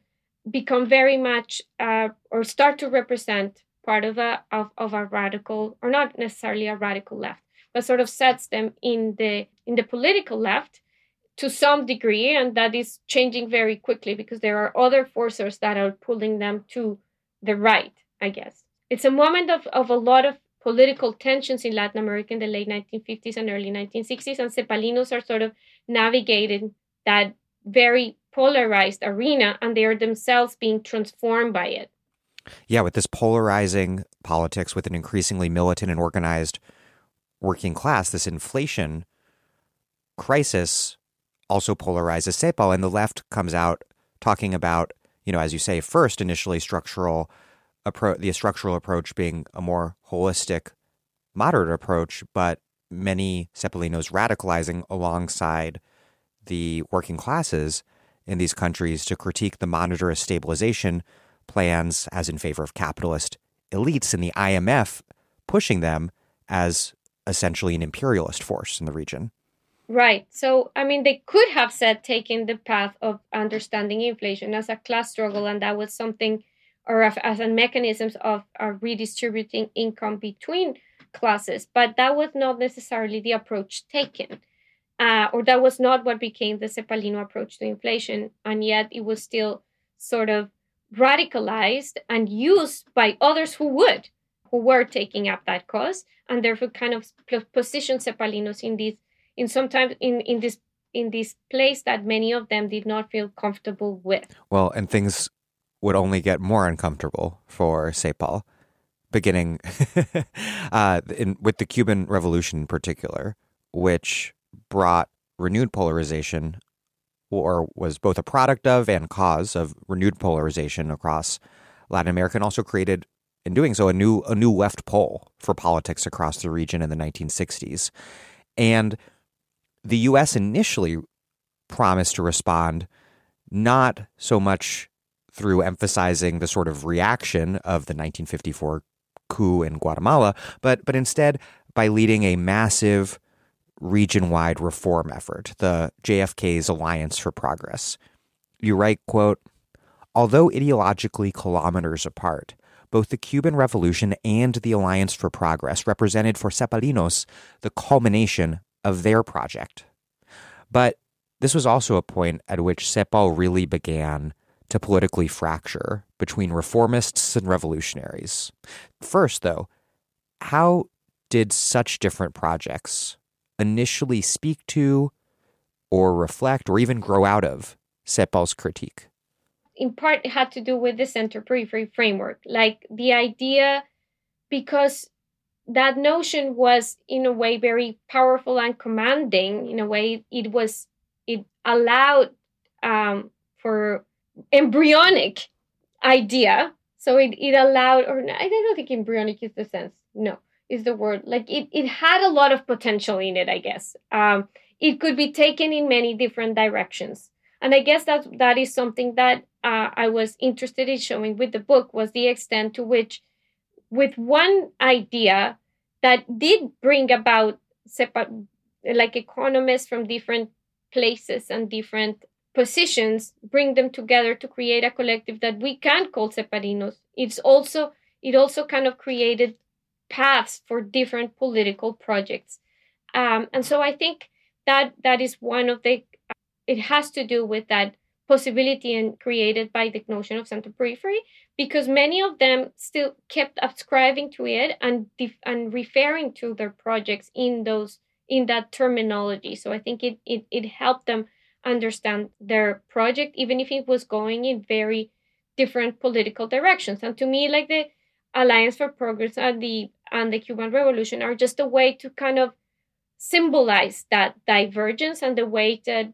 become very much uh, or start to represent part of a of, of a radical or not necessarily a radical left but sort of sets them in the in the political left to some degree and that is changing very quickly because there are other forces that are pulling them to the right i guess it's a moment of, of a lot of political tensions in Latin America in the late 1950s and early 1960s, and Cepalinos are sort of navigating that very polarized arena, and they are themselves being transformed by it. Yeah, with this polarizing politics, with an increasingly militant and organized working class, this inflation crisis also polarizes CEPAL, and the left comes out talking about, you know, as you say, first initially structural approach, the structural approach being a more holistic, moderate approach, but many Cepalinos radicalizing alongside the working classes in these countries to critique the monetarist stabilization plans as in favor of capitalist elites and the IMF pushing them as essentially an imperialist force in the region. Right. So, I mean, they could have said taking the path of understanding inflation as a class struggle, and that was something, or as a mechanisms of uh, redistributing income between classes. But that was not necessarily the approach taken, uh, or that was not what became the Cepalino approach to inflation, and yet it was still sort of radicalized and used by others who would, who were taking up that cause, and therefore kind of positioned Cepalinos in these in sometimes in in this in this place that many of them did not feel comfortable with. Well, and things would only get more uncomfortable for Cepal, beginning uh, in, with the Cuban Revolution in particular, which brought renewed polarization, or was both a product of and cause of renewed polarization across Latin America, and also created, in doing so, a new a new left pole for politics across the region in the 1960s, and the U.S. initially promised to respond not so much through emphasizing the sort of reaction of the 1954 coup in Guatemala, but but instead by leading a massive region-wide reform effort, the JFK's Alliance for Progress. You write, quote, Although ideologically kilometers apart, both the Cuban Revolution and the Alliance for Progress represented for Cepalinos the culmination of their project. But this was also a point at which Cepal really began to politically fracture between reformists and revolutionaries. First, though, how did such different projects initially speak to or reflect or even grow out of Cepal's critique? In part, it had to do with the center periphery framework, like the idea, because that notion was in a way very powerful and commanding. In a way it was it allowed um, for embryonic idea. So it, it allowed or i don't think embryonic is the sense. No is the word. Like it, it had a lot of potential in it i guess. Um, it could be taken in many different directions. And i guess that that is something that uh, i was interested in showing with the book was the extent to which with one idea that did bring about like economists from different places and different positions bring them together to create a collective that we can call Cepalinos. It's also it also kind of created paths for different political projects, um, and so I think that that is one of the. It has to do with that possibility and created by the notion of center periphery because many of them still kept ascribing to it and def- and referring to their projects in those in that terminology so i think it, it it helped them understand their project even if it was going in very different political directions and to me like the alliance for progress and the and the cuban revolution are just a way to kind of symbolize that divergence and the way that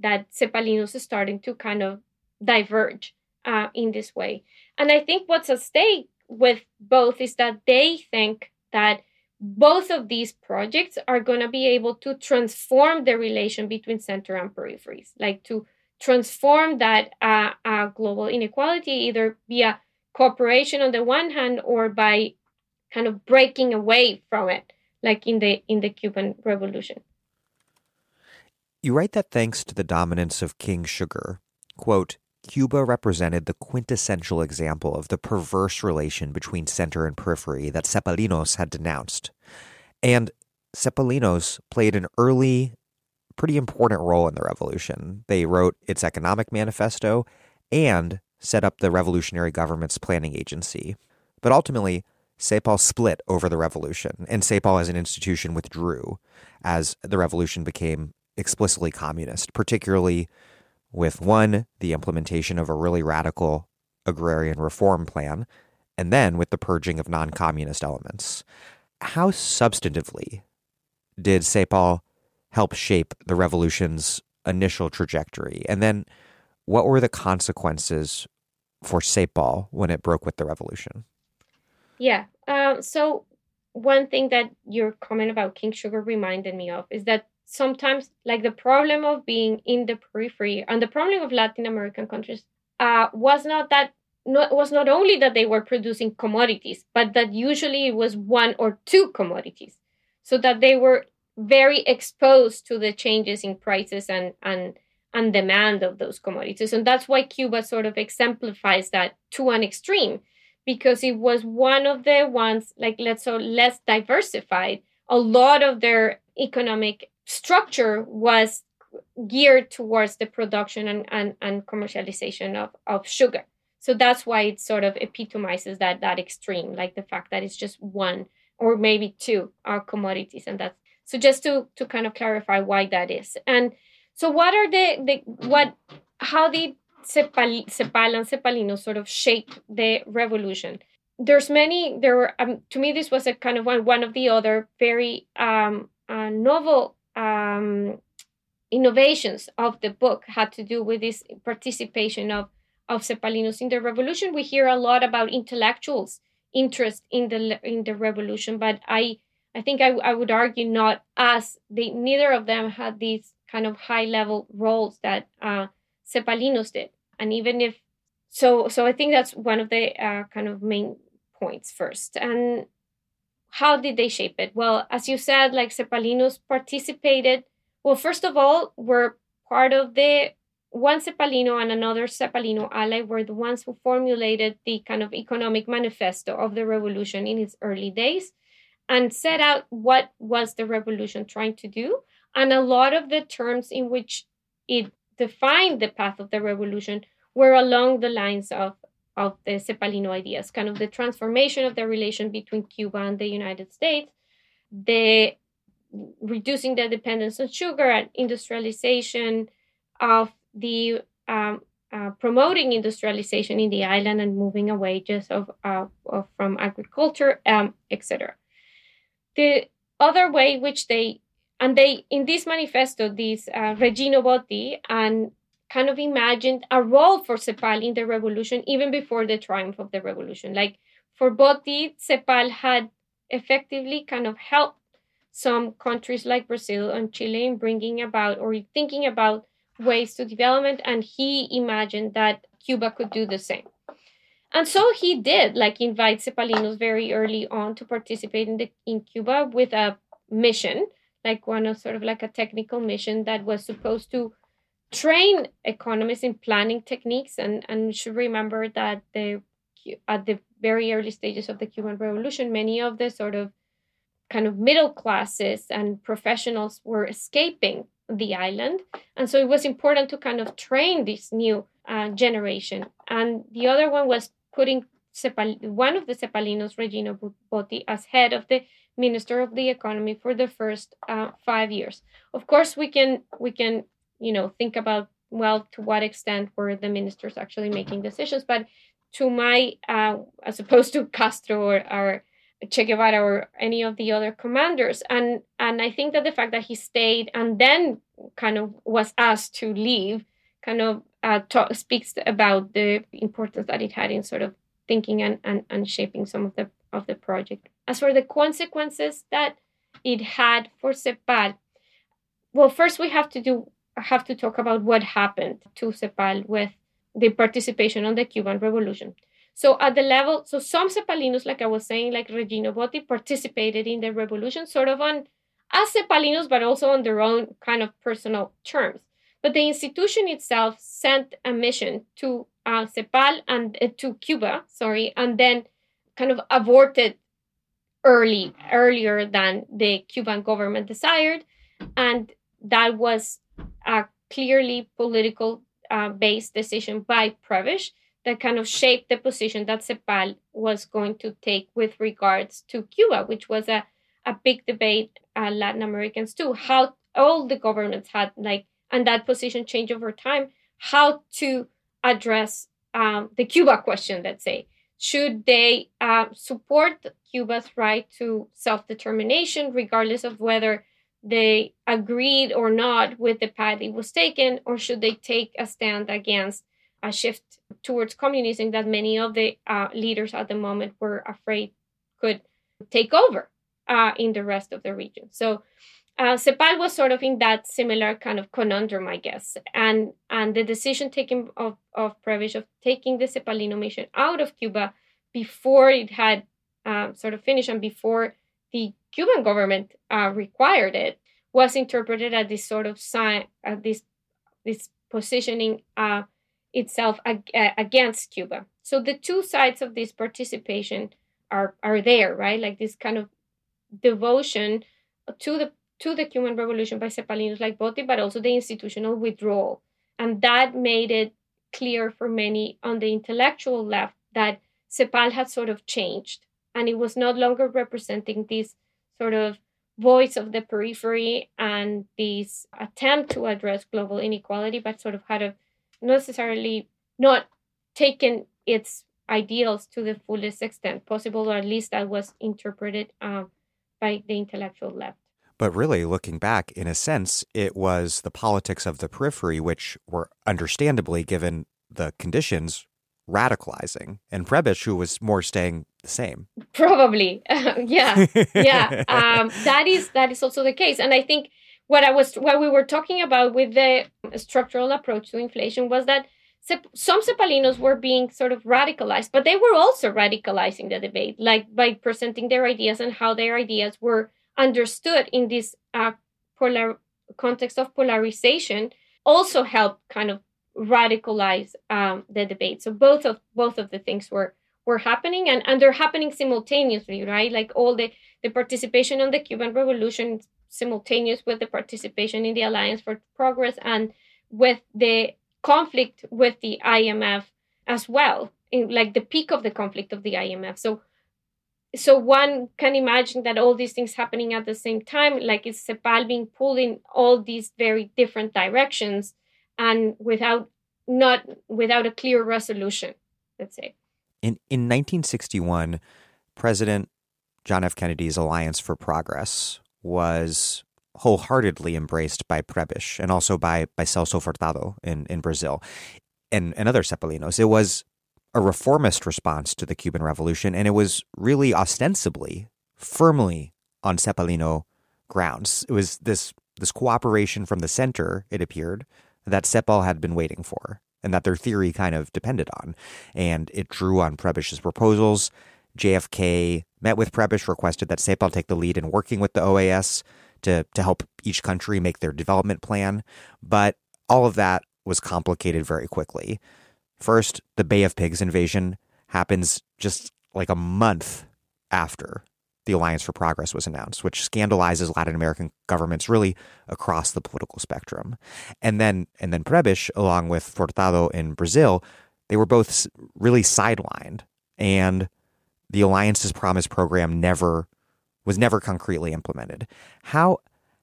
that Cepalinos is starting to kind of diverge uh, in this way. And I think what's at stake with both is that they think that both of these projects are going to be able to transform the relation between center and peripheries, like to transform that uh, uh, global inequality either via cooperation on the one hand or by kind of breaking away from it, like in the in the Cuban Revolution. You write that thanks to the dominance of King Sugar, quote, Cuba represented the quintessential example of the perverse relation between center and periphery that Cepalinos had denounced. And Cepalinos played an early, pretty important role in the revolution. They wrote its economic manifesto and set up the revolutionary government's planning agency. But ultimately, Cepal split over the revolution, and Cepal as an institution withdrew as the revolution became explicitly communist, particularly with one, the implementation of a really radical agrarian reform plan, and then with the purging of non communist elements. How substantively did Cepal help shape the revolution's initial trajectory? And then what were the consequences for Cepal when it broke with the revolution? Yeah. Uh, so, one thing that your comment about King Sugar reminded me of is that sometimes like the problem of being in the periphery and the problem of Latin American countries uh, was not that not, was not only that they were producing commodities, but that usually it was one or two commodities. So that they were very exposed to the changes in prices and and and demand of those commodities. And that's why Cuba sort of exemplifies that to an extreme, because it was one of the ones, like let's say less diversified. A lot of their economic structure was geared towards the production and, and, and commercialization of, of sugar. So that's why it sort of epitomizes that that extreme, like the fact that it's just one or maybe two are commodities. And that's so just to to kind of clarify why that is. And so, what are the, the what? How did Cepal, Cepal and Cepalinos sort of shape the revolution? There's many. There were um, to me this was a kind of one one of the other very um, uh, novel um, innovations of the book had to do with this participation of of Cepalinos in the revolution. We hear a lot about intellectuals' interest in the in the revolution, but I I think I, I would argue not as they neither of them had these kind of high level roles that uh, Cepalinos did. And even if so, so I think that's one of the uh, kind of main points first. And how did they shape it? Well, as you said, like Cepalinos participated. Well, first of all, were part of the one Cepalino and another Cepalino ally were the ones who formulated the kind of economic manifesto of the revolution in its early days and set out what was the revolution trying to do and a lot of the terms in which it defined the path of the revolution were along the lines of, of the Cepalino ideas, kind of the transformation of the relation between Cuba and the United States, the reducing the dependence on sugar and industrialization of the um, uh, promoting industrialization in the island and moving away just of, uh, of from agriculture, um, etc. The other way which they and they in this manifesto this uh, regino boti and kind of imagined a role for cepal in the revolution even before the triumph of the revolution. Like for boti cepal had effectively kind of helped some countries like brazil and chile in bringing about or thinking about ways to development and he imagined that cuba could do the same. And so he did like invite cepalinos very early on to participate in the in cuba with a mission like one of sort of like a technical mission that was supposed to train economists in planning techniques and and should remember that the at the very early stages of the Cuban Revolution, many of the sort of kind of middle classes and professionals were escaping the island, and so it was important to kind of train this new uh, generation. And the other one was putting Cepal- one of the Cepalinos, Regino Boti, as head of the Minister of the Economy for the first uh, five years. Of course, we can we can you know think about well to what extent were the ministers actually making decisions, but to my uh, as opposed to Castro or, or Che Guevara or any of the other commanders, and and I think that the fact that he stayed and then kind of was asked to leave kind of uh, talk, speaks about the importance that it had in sort of thinking and, and, and shaping some of the of the project. As for the consequences that it had for CEPAL, well, first we have to do have to talk about what happened to CEPAL with the participation on the Cuban Revolution. So at the level, so some Cepalinos, like I was saying, like Regino Boti, participated in the revolution sort of on as Cepalinos, but also on their own kind of personal terms. But the institution itself sent a mission to uh, CEPAL and uh, to Cuba, sorry, and then kind of aborted early earlier than the Cuban government desired, and that was a clearly political uh, based decision by Prebisch that kind of shaped the position that CEPAL was going to take with regards to Cuba, which was a, a big debate uh, Latin Americans too. How all the governments had like, and that position changed over time, how to address um, the Cuba question, let's say should they uh, support Cuba's right to self determination, regardless of whether they agreed or not with the path it was taken, or should they take a stand against a shift towards communism that many of the uh, leaders at the moment were afraid could take over uh, in the rest of the region? So uh, Cepal was sort of in that similar kind of conundrum, I guess, and and the decision taken of of Prebisch of taking the Cepalino mission out of Cuba before it had uh, sort of finished and before the Cuban government uh, required it was interpreted as this sort of sign, uh, this this positioning uh, itself ag- against Cuba. So the two sides of this participation are are there, right? Like this kind of devotion to the to the Cuban Revolution by Cepalinos like Boti, but also the institutional withdrawal, and that made it clear for many on the intellectual left that CEPAL had sort of changed, and it was no longer representing this sort of voice of the periphery and this attempt to address global inequality, but sort of had a necessarily not taken its ideals to the fullest extent possible, or at least that was interpreted um, by the intellectual left. But really, looking back, in a sense, it was the politics of the periphery which were understandably, given the conditions, radicalizing, and Prebisch, who was more staying the same. Probably, yeah, yeah. Um, that is that is also the case, and I think what I was what we were talking about with the structural approach to inflation was that some Cepalinos were being sort of radicalized, but they were also radicalizing the debate, like by presenting their ideas and how their ideas were understood in this uh, polar context of polarization, also helped kind of radicalize um, the debate. So both of both of the things were were happening, and and they're happening simultaneously, right? Like all the the participation on the Cuban Revolution simultaneous with the participation in the Alliance for Progress and with the conflict with the IMF as well, in like the peak of the conflict of the IMF. So so one can imagine that all these things happening at the same time, like it's CEPAL being pulled in all these very different directions and without not without a clear resolution, let's say. In in 1961, President John F. Kennedy's Alliance for Progress was wholeheartedly embraced by Prebisch and also by, by Celso Furtado in, in Brazil and, and other Cepalinos. It was a reformist response to the Cuban Revolution, and it was really ostensibly, firmly on Cepalino grounds. It was this this cooperation from the center, it appeared, that CEPAL had been waiting for, and that their theory kind of depended on. And it drew on Prebisch's proposals. JFK met with Prebisch, requested that CEPAL take the lead in working with the OAS to, to help each country make their development plan. But all of that was complicated very quickly. First, the Bay of Pigs invasion happens just like a month after the Alliance for Progress was announced, which scandalizes Latin American governments really across the political spectrum. And then and then Prebisch, along with Furtado in Brazil, they were both really sidelined. And the Alliance's Promise program never was never concretely implemented. How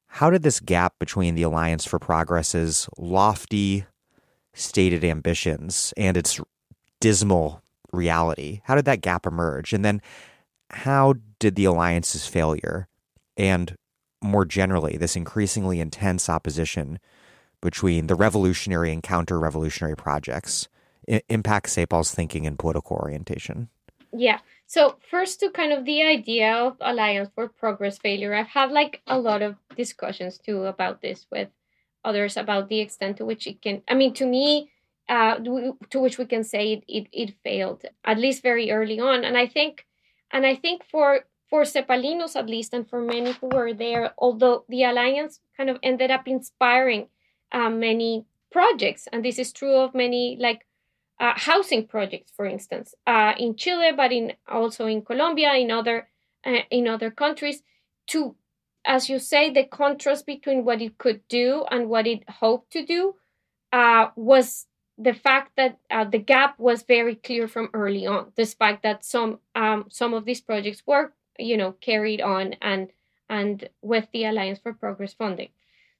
how did this gap between the Alliance for Progress's lofty stated ambitions and its dismal reality, how did that gap emerge? And then how did the alliance's failure and more generally this increasingly intense opposition between the revolutionary and counter-revolutionary projects impact CEPAL's thinking and political orientation? Yeah. So first to kind of the idea of Alliance for Progress failure, I've had like a lot of discussions too about this with others about the extent to which it can I mean to me uh, to which we can say it, it, it failed at least very early on and I think and I think for for Cepalinos at least and for many who were there although the alliance kind of ended up inspiring uh, many projects and this is true of many like uh, housing projects, for instance, uh, in Chile, but in also in Colombia, in other uh, in other countries, to, as you say, the contrast between what it could do and what it hoped to do uh, was the fact that uh, the gap was very clear from early on, despite that some um, some of these projects were, you know, carried on and and with the Alliance for Progress funding.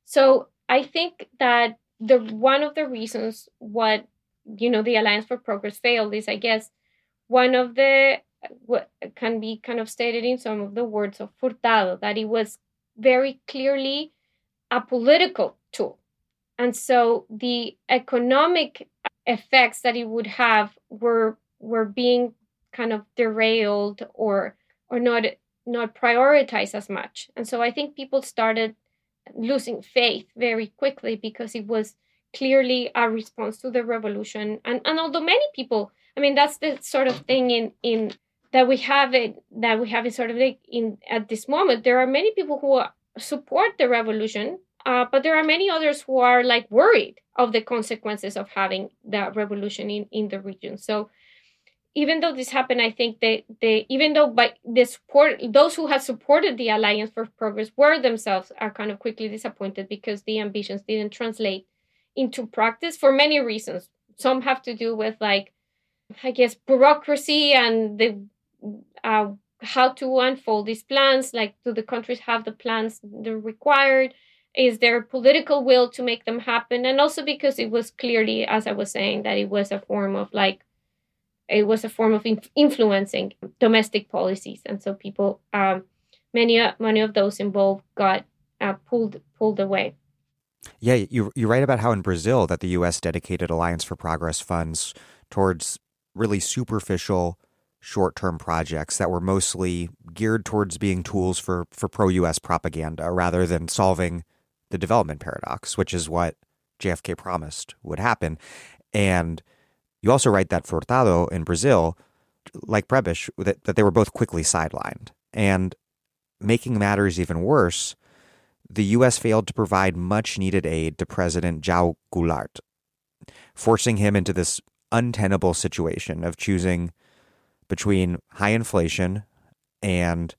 So I think that the one of the reasons what you know the alliance for progress failed is i guess one of the what can be kind of stated in some of the words of furtado that it was very clearly a political tool and so the economic effects that it would have were were being kind of derailed or or not not prioritized as much and so i think people started losing faith very quickly because it was clearly a response to the revolution. And, and although many people, I mean, that's the sort of thing in, in that we have it, that we have it sort of like in at this moment, there are many people who support the revolution, uh, but there are many others who are like worried of the consequences of having that revolution in, in the region. So even though this happened, I think they, they even though by the support those who had supported the Alliance for Progress were themselves are kind of quickly disappointed because the ambitions didn't translate into practice for many reasons. Some have to do with like I guess bureaucracy and the uh, how to unfold these plans. Like, do the countries have the plans they're required? Is there political will to make them happen? And also because it was clearly, as I was saying, that it was a form of like it was a form of influencing domestic policies, and so people, um, many many of those involved, got uh, pulled pulled away. Yeah, you you write about how in Brazil that the U.S. dedicated Alliance for Progress funds towards really superficial short-term projects that were mostly geared towards being tools for for pro-US propaganda rather than solving the development paradox, which is what JFK promised would happen. And you also write that Furtado in Brazil, like Prebisch, that, that they were both quickly sidelined. And making matters even worse, the U.S. failed to provide much needed aid to President João Goulart, forcing him into this untenable situation of choosing between high inflation and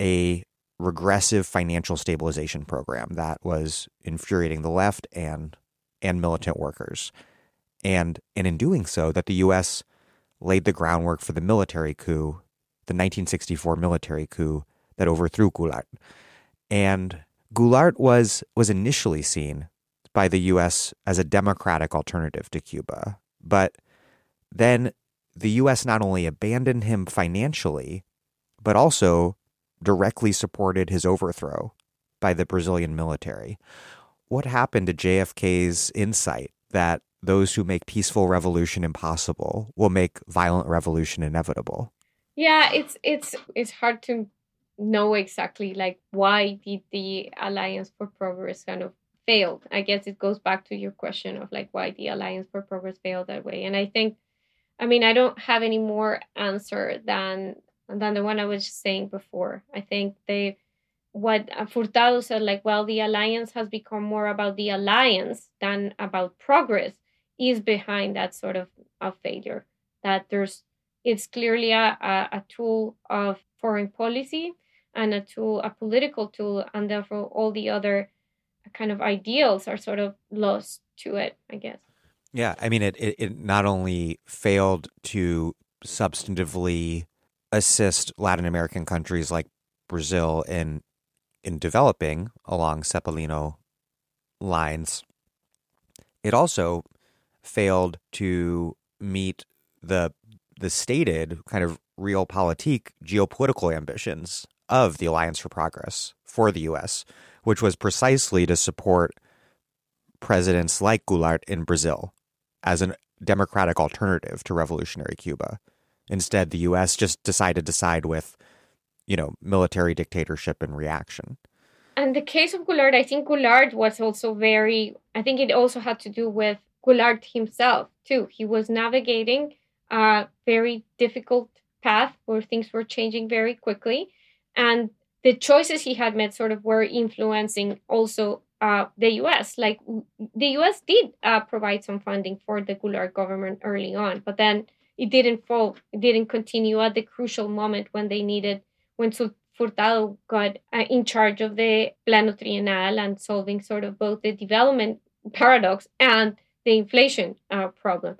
a regressive financial stabilization program that was infuriating the left and and militant workers. And and in doing so that the US laid the groundwork for the military coup, the 1964 military coup that overthrew Goulart. And Goulart was was initially seen by the US as a democratic alternative to Cuba, but then the US not only abandoned him financially, but also directly supported his overthrow by the Brazilian military. What happened to JFK's insight that those who make peaceful revolution impossible will make violent revolution inevitable? Yeah, it's it's it's hard to know exactly like why did the Alliance for Progress kind of failed. I guess it goes back to your question of like why the Alliance for Progress failed that way. And I think I mean, I don't have any more answer than than the one I was saying before. I think they what Furtado said, like, well, the alliance has become more about the alliance than about progress, is behind that sort of, of failure. That there's it's clearly a, a, a tool of foreign policy and a tool, a political tool, and therefore all the other kind of ideals are sort of lost to it, I guess. Yeah, I mean, it, it, it not only failed to substantively assist Latin American countries like Brazil in in developing along Cepalino lines, it also failed to meet the the stated kind of realpolitik geopolitical ambitions of the Alliance for Progress for the U.S., which was precisely to support presidents like Goulart in Brazil as a democratic alternative to revolutionary Cuba. Instead, the U.S. just decided to side with, you know, military dictatorship and reaction. And the case of Goulart, I think Goulart was also very, I think it also had to do with Goulart himself, too. He was navigating a very difficult path where things were changing very quickly. And the choices he had made sort of were influencing also uh, the U.S. Like the U.S. did uh, provide some funding for the Goulart government early on, but then it didn't fall. It didn't continue at the crucial moment when they needed when Furtado got uh, in charge of the Plano Trienal and solving sort of both the development paradox and the inflation uh, problem.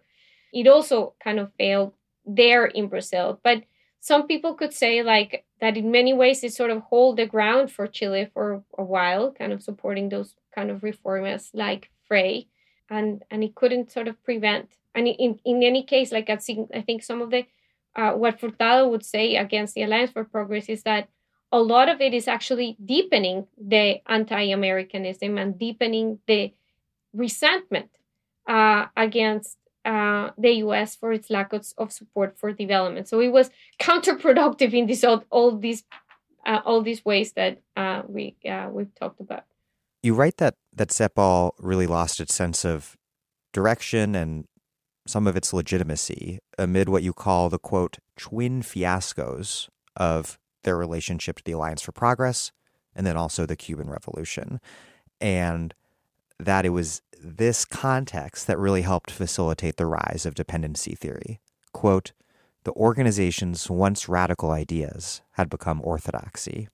It also kind of failed there in Brazil, but some people could say like that in many ways it sort of hold the ground for Chile for a while, kind of supporting those kind of reformers like Frei, and and it couldn't sort of prevent. And in in any case, like I think I think some of the uh, what Furtado would say against the Alliance for Progress is that a lot of it is actually deepening the anti-Americanism and deepening the resentment uh, against uh, the U.S. for its lack of, of, support for development. So it was counterproductive in this all, all these uh, all these ways that uh, we uh, we've talked about. You write that that CEPAL really lost its sense of direction and some of its legitimacy amid what you call the quote twin fiascos of their relationship to the Alliance for Progress and then also the Cuban Revolution. And that it was this context that really helped facilitate the rise of dependency theory. Quote, the organization's once radical ideas had become orthodoxy.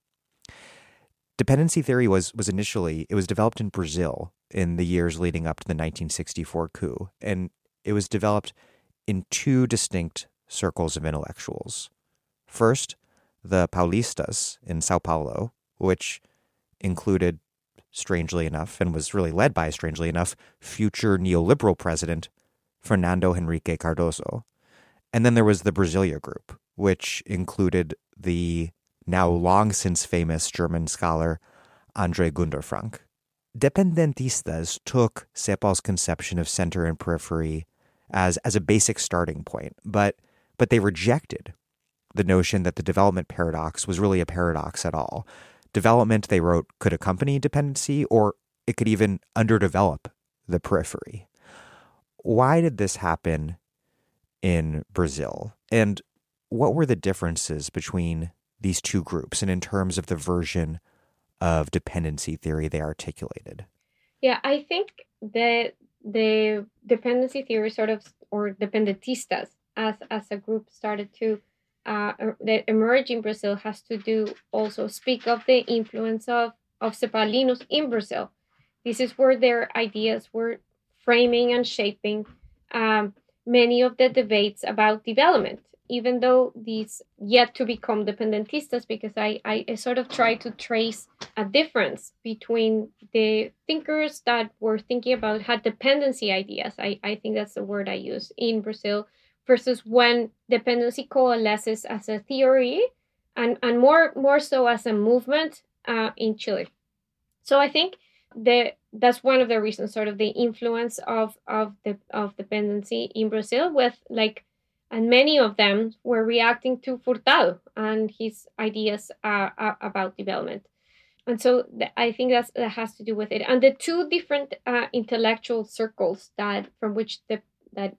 Dependency theory was, was initially, it was developed in Brazil in the years leading up to the 1964 coup, and it was developed in two distinct circles of intellectuals. First, the Paulistas in Sao Paulo, which included, strangely enough, and was really led by, strangely enough, future neoliberal president Fernando Henrique Cardoso. And then there was the Brasilia group, which included the now long since famous German scholar Andre Gunder Frank. Dependentistas took CEPAL's conception of center and periphery as, as a basic starting point, but, but they rejected the notion that the development paradox was really a paradox at all. Development, they wrote, could accompany dependency or it could even underdevelop the periphery. Why did this happen in Brazil? And what were the differences between these two groups and in terms of the version of dependency theory they articulated? Yeah, I think that the dependency theory sort of or dependentistas as as a group started to uh, that emerge in Brazil has to do also speak of the influence of of Cepalinos in Brazil. This is where their ideas were framing and shaping um, many of the debates about development even though these yet to become dependentistas, because I, I sort of try to trace a difference between the thinkers that were thinking about had dependency ideas. I, I think that's the word I use in Brazil versus when dependency coalesces as a theory and, and more more so as a movement uh, in Chile. So I think the that's one of the reasons, sort of the influence of of the of dependency in Brazil with like and many of them were reacting to Furtado and his ideas uh, uh, about development. And so th- I think that's, that has to do with it. And the two different uh, intellectual circles that from which the that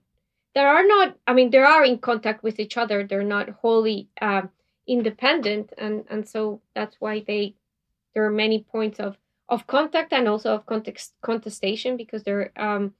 there are not, I mean, they are in contact with each other. They're not wholly um, independent, and and so that's why they there are many points of of contact and also of context contestation because they're um,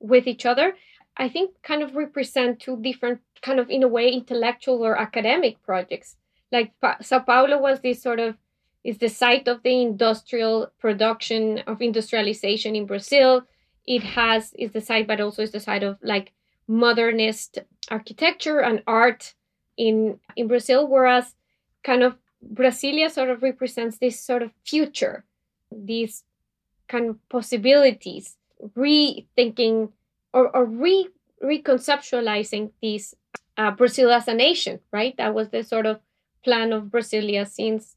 with each other. I think kind of represent two different kind of in a way intellectual or academic projects. Like pa- Sao Paulo was this sort of is the site of the industrial production of industrialization in Brazil. It has is the site, but also is the site of like modernist architecture and art in in Brazil, whereas kind of Brasilia sort of represents this sort of future, these kind of possibilities, rethinking or, or re reconceptualizing this uh, Brazil as a nation, right? That was the sort of plan of Brasilia since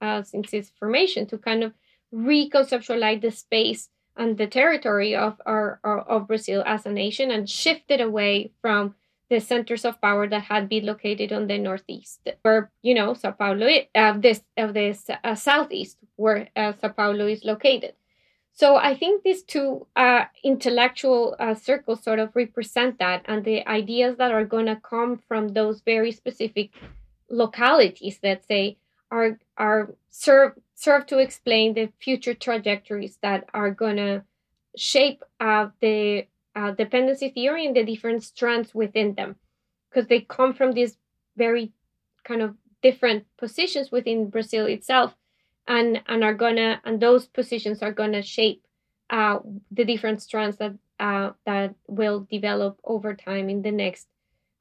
uh, since its formation to kind of reconceptualize the space and the territory of our, our, of Brazil as a nation and shift it away from the centers of power that had been located on the northeast, where you know Sao Paulo, uh, this of the uh, southeast, where uh, Sao Paulo is located. So I think these two uh, intellectual uh, circles sort of represent that, and the ideas that are going to come from those very specific localities that say are are serve serve to explain the future trajectories that are going to shape uh, the uh, dependency theory and the different strands within them, because they come from these very kind of different positions within Brazil itself and and are gonna and those positions are gonna shape uh, the different strands that uh, that will develop over time in the next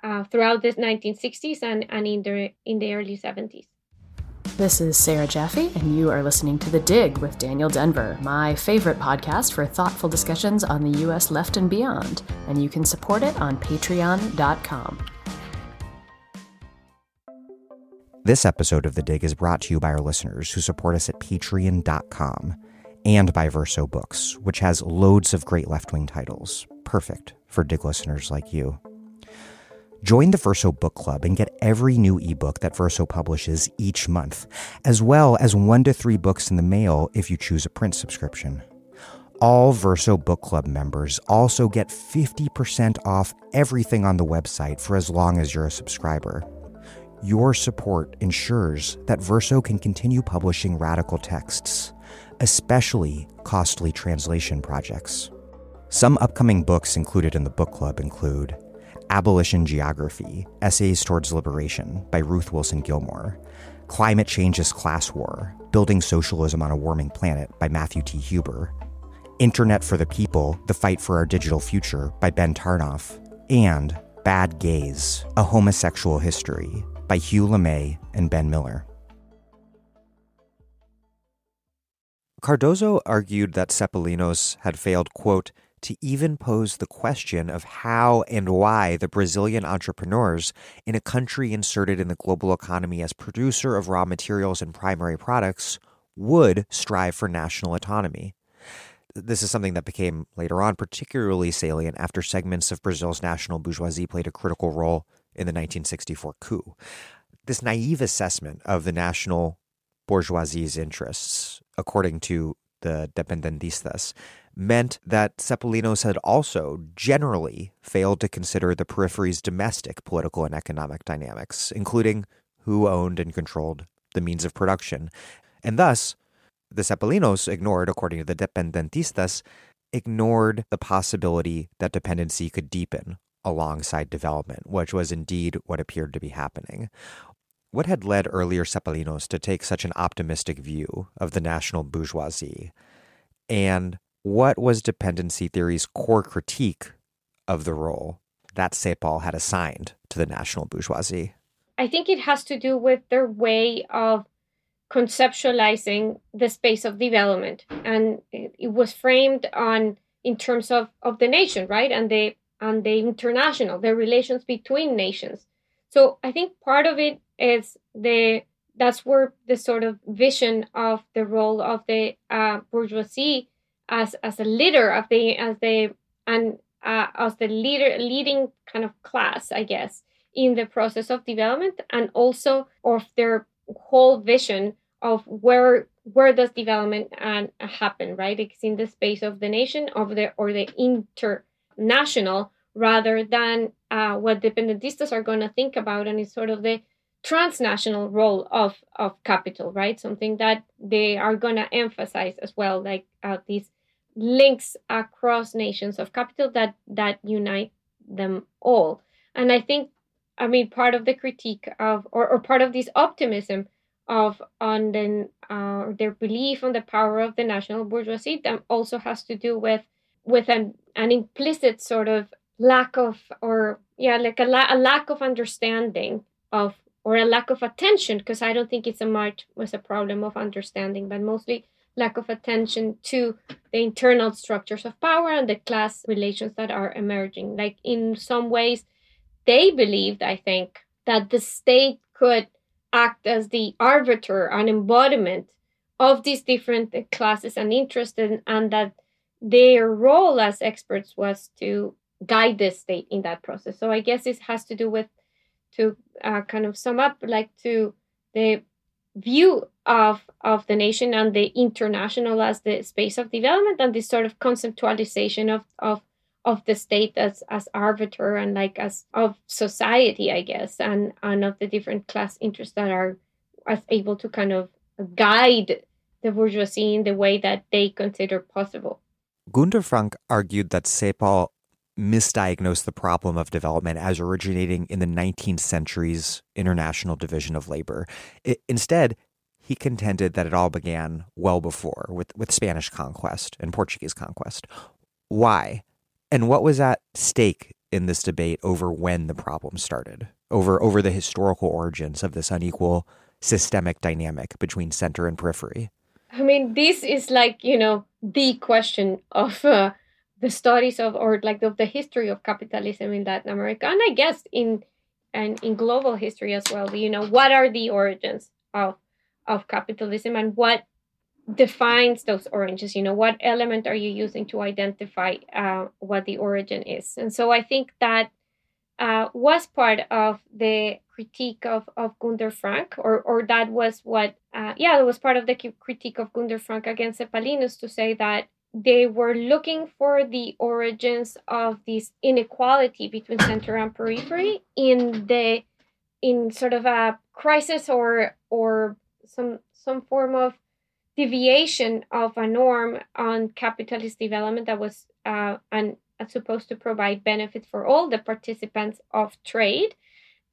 uh, throughout the 1960s and, and in the in the early 70s. This is Sarah Jaffe, and you are listening to The Dig with Daniel Denvir, my favorite podcast for thoughtful discussions on the U.S. left and beyond. And you can support it on patreon.com. This episode of The Dig is brought to you by our listeners who support us at patreon.com and by Verso Books, which has loads of great left wing titles, perfect for Dig listeners like you. Join the Verso Book Club and get every new ebook that Verso publishes each month, as well as one to three books in the mail if you choose a print subscription. All Verso Book Club members also get 50% off everything on the website for as long as you're a subscriber. Your support ensures that Verso can continue publishing radical texts, especially costly translation projects. Some upcoming books included in the book club include Abolition Geography Essays Towards Liberation by Ruth Wilson Gilmore, Climate Change's Class War Building Socialism on a Warming Planet by Matthew T. Huber, Internet for the People The Fight for Our Digital Future by Ben Tarnoff, and Bad Gays A Homosexual History by Huw Lemmey and Ben Miller. Cardoso argued that Cepalinos had failed, quote, to even pose the question of how and why the Brazilian entrepreneurs in a country inserted in the global economy as producer of raw materials and primary products would strive for national autonomy. This is something that became later on particularly salient after segments of Brazil's national bourgeoisie played a critical role in the 1964 coup. This naive assessment of the national bourgeoisie's interests, according to the Dependentistas, meant that Cepalinos had also generally failed to consider the periphery's domestic political and economic dynamics, including who owned and controlled the means of production. And thus, the Cepalinos ignored, according to the Dependentistas, ignored the possibility that dependency could deepen alongside development, which was indeed what appeared to be happening. What had led earlier Cepalinos to take such an optimistic view of the national bourgeoisie? And what was dependency theory's core critique of the role that CEPAL had assigned to the national bourgeoisie? I think it has to do with their way of conceptualizing the space of development. And it was framed on in terms of, of the nation, right? And the and the international, the relations between nations. So I think part of it is the that's where the sort of vision of the role of the uh, bourgeoisie as as a leader of the as the and uh, as the leader leading kind of class, I guess, in the process of development, and also of their whole vision of where where does development uh, happen, right? It's in the space of the nation, of the or the international, rather than uh, what dependentistas are going to think about, and it's sort of the transnational role of of capital, right? Something that they are going to emphasize as well, like uh, these links across nations of capital that that unite them all. And i think i mean part of the critique of or, or part of this optimism of on the uh, their belief on the power of the national bourgeoisie that also has to do with with an, an implicit sort of lack of or yeah like a, la- a lack of understanding of or a lack of attention because i don't think it's a much was a problem of understanding but mostly lack of attention to the internal structures of power and the class relations that are emerging. Like in some ways, they believed, I think, that the state could act as the arbiter and embodiment of these different classes and interests, and, and that their role as experts was to guide the state in that process. So I guess this has to do with, to uh, kind of sum up, like to the view of of the nation and the international as the space of development and this sort of conceptualization of of of the state as as arbiter and like as of society i guess and and of the different class interests that are as able to kind of guide the bourgeoisie in the way that they consider possible. Gunder Frank argued that CEPAL misdiagnosed the problem of development as originating in the 19th century's International Division of Labor. It, instead, he contended that it all began well before with, with Spanish conquest and Portuguese conquest. Why? And what was at stake in this debate over when the problem started, over, over the historical origins of this unequal systemic dynamic between center and periphery? I mean, this is like, you know, the question of uh, the studies of or like of the history of capitalism in Latin America, and I guess in and in global history as well. You know, what are the origins of of capitalism and what defines those origins? You know, what element are you using to identify uh, what the origin is? And so I think that uh, was part of the critique of, of Gunder Frank, or or that was what, uh, yeah, it was part of the critique of Gunder Frank against Cepalinos to say that they were looking for the origins of this inequality between center and periphery in the in sort of a crisis or or some some form of deviation of a norm on capitalist development that was uh, and supposed to provide benefit for all the participants of trade.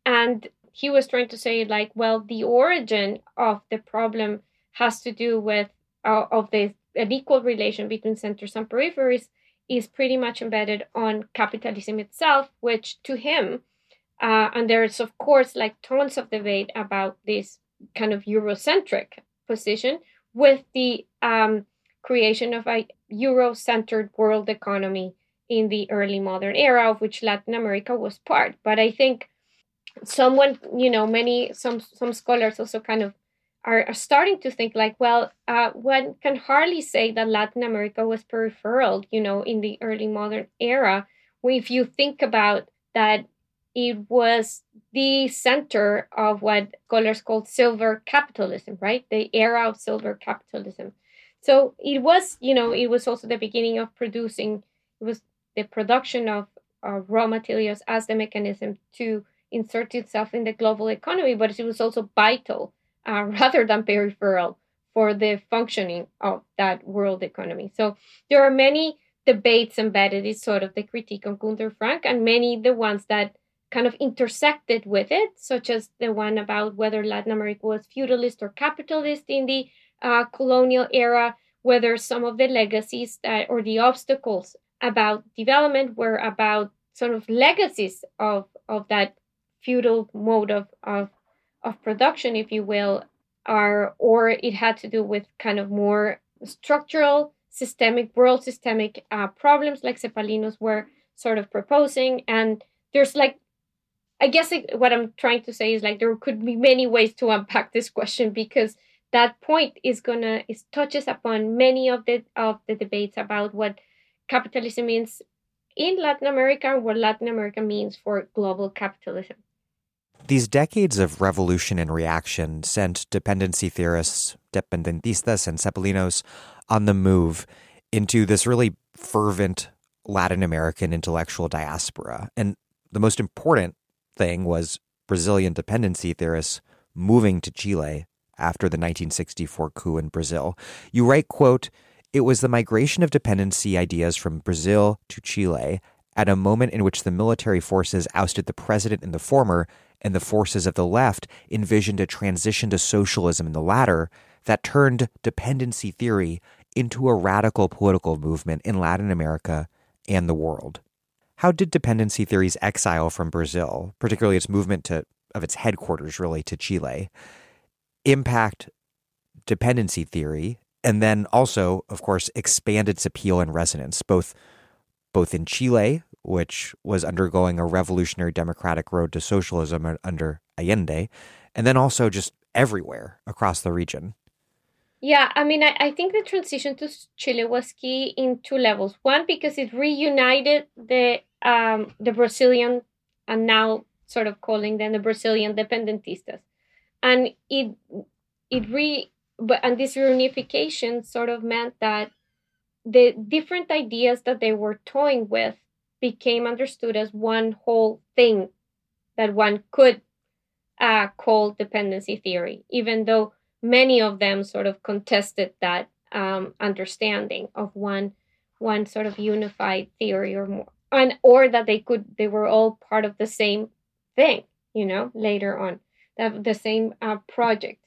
And he was trying to say like well the origin of the problem has to do with uh, of the unequal relation between centers and peripheries is pretty much embedded on capitalism itself which to him uh, and there's of course like tons of debate about this kind of eurocentric position with the um, creation of a euro-centered world economy in the early modern era of which latin america was part. But i think someone you know many some some scholars also kind of are, are starting to think like well uh, one can hardly say that latin america was peripheral you know in the early modern era. If you think about that it was the center of what scholars called silver capitalism right? The era of silver capitalism. So it was you know it was also the beginning of producing it was the production of uh, raw materials as the mechanism to insert itself in the global economy, but it was also vital uh, rather than peripheral for the functioning of that world economy. So there are many debates embedded in sort of the critique on Gunder Frank, and many the ones that kind of intersected with it, such as the one about whether Latin America was feudalist or capitalist in the uh, colonial era, whether some of the legacies that or the obstacles about development were about sort of legacies of of that feudal mode of, of, of production, if you will, are, or it had to do with kind of more structural, systemic, world systemic uh, problems like Cepalinos were sort of proposing. And there's like, I guess it, what I'm trying to say is like there could be many ways to unpack this question because that point is gonna is touches upon many of the of the debates about what capitalism means in Latin America and what Latin America means for global capitalism. These decades of revolution and reaction sent dependency theorists, dependentistas, and Cepalinos on the move into this really fervent Latin American intellectual diaspora. And the most important thing was Brazilian dependency theorists moving to Chile after the 1964 coup in Brazil. You write, quote, it was the migration of dependency ideas from Brazil to Chile at a moment in which the military forces ousted the president in the former and the forces of the left envisioned a transition to socialism in the latter that turned dependency theory into a radical political movement in Latin America and the world. How did dependency theory's exile from Brazil, particularly its movement to of its headquarters really to Chile, impact dependency theory and then also, of course, expand its appeal and resonance both both in Chile, which was undergoing a revolutionary democratic road to socialism under Allende, and then also just everywhere across the region. Yeah, I mean, I, I think the transition to Chile was key in two levels. One, because it reunited the um, the Brazilian, and now sort of calling them the Brazilian dependentistas, and it it re but and this reunification sort of meant that the different ideas that they were toying with became understood as one whole thing that one could uh, call dependency theory, even though many of them sort of contested that um, understanding of one one sort of unified theory or more, and or that they could they were all part of the same thing, you know, later on, the, the same uh, project.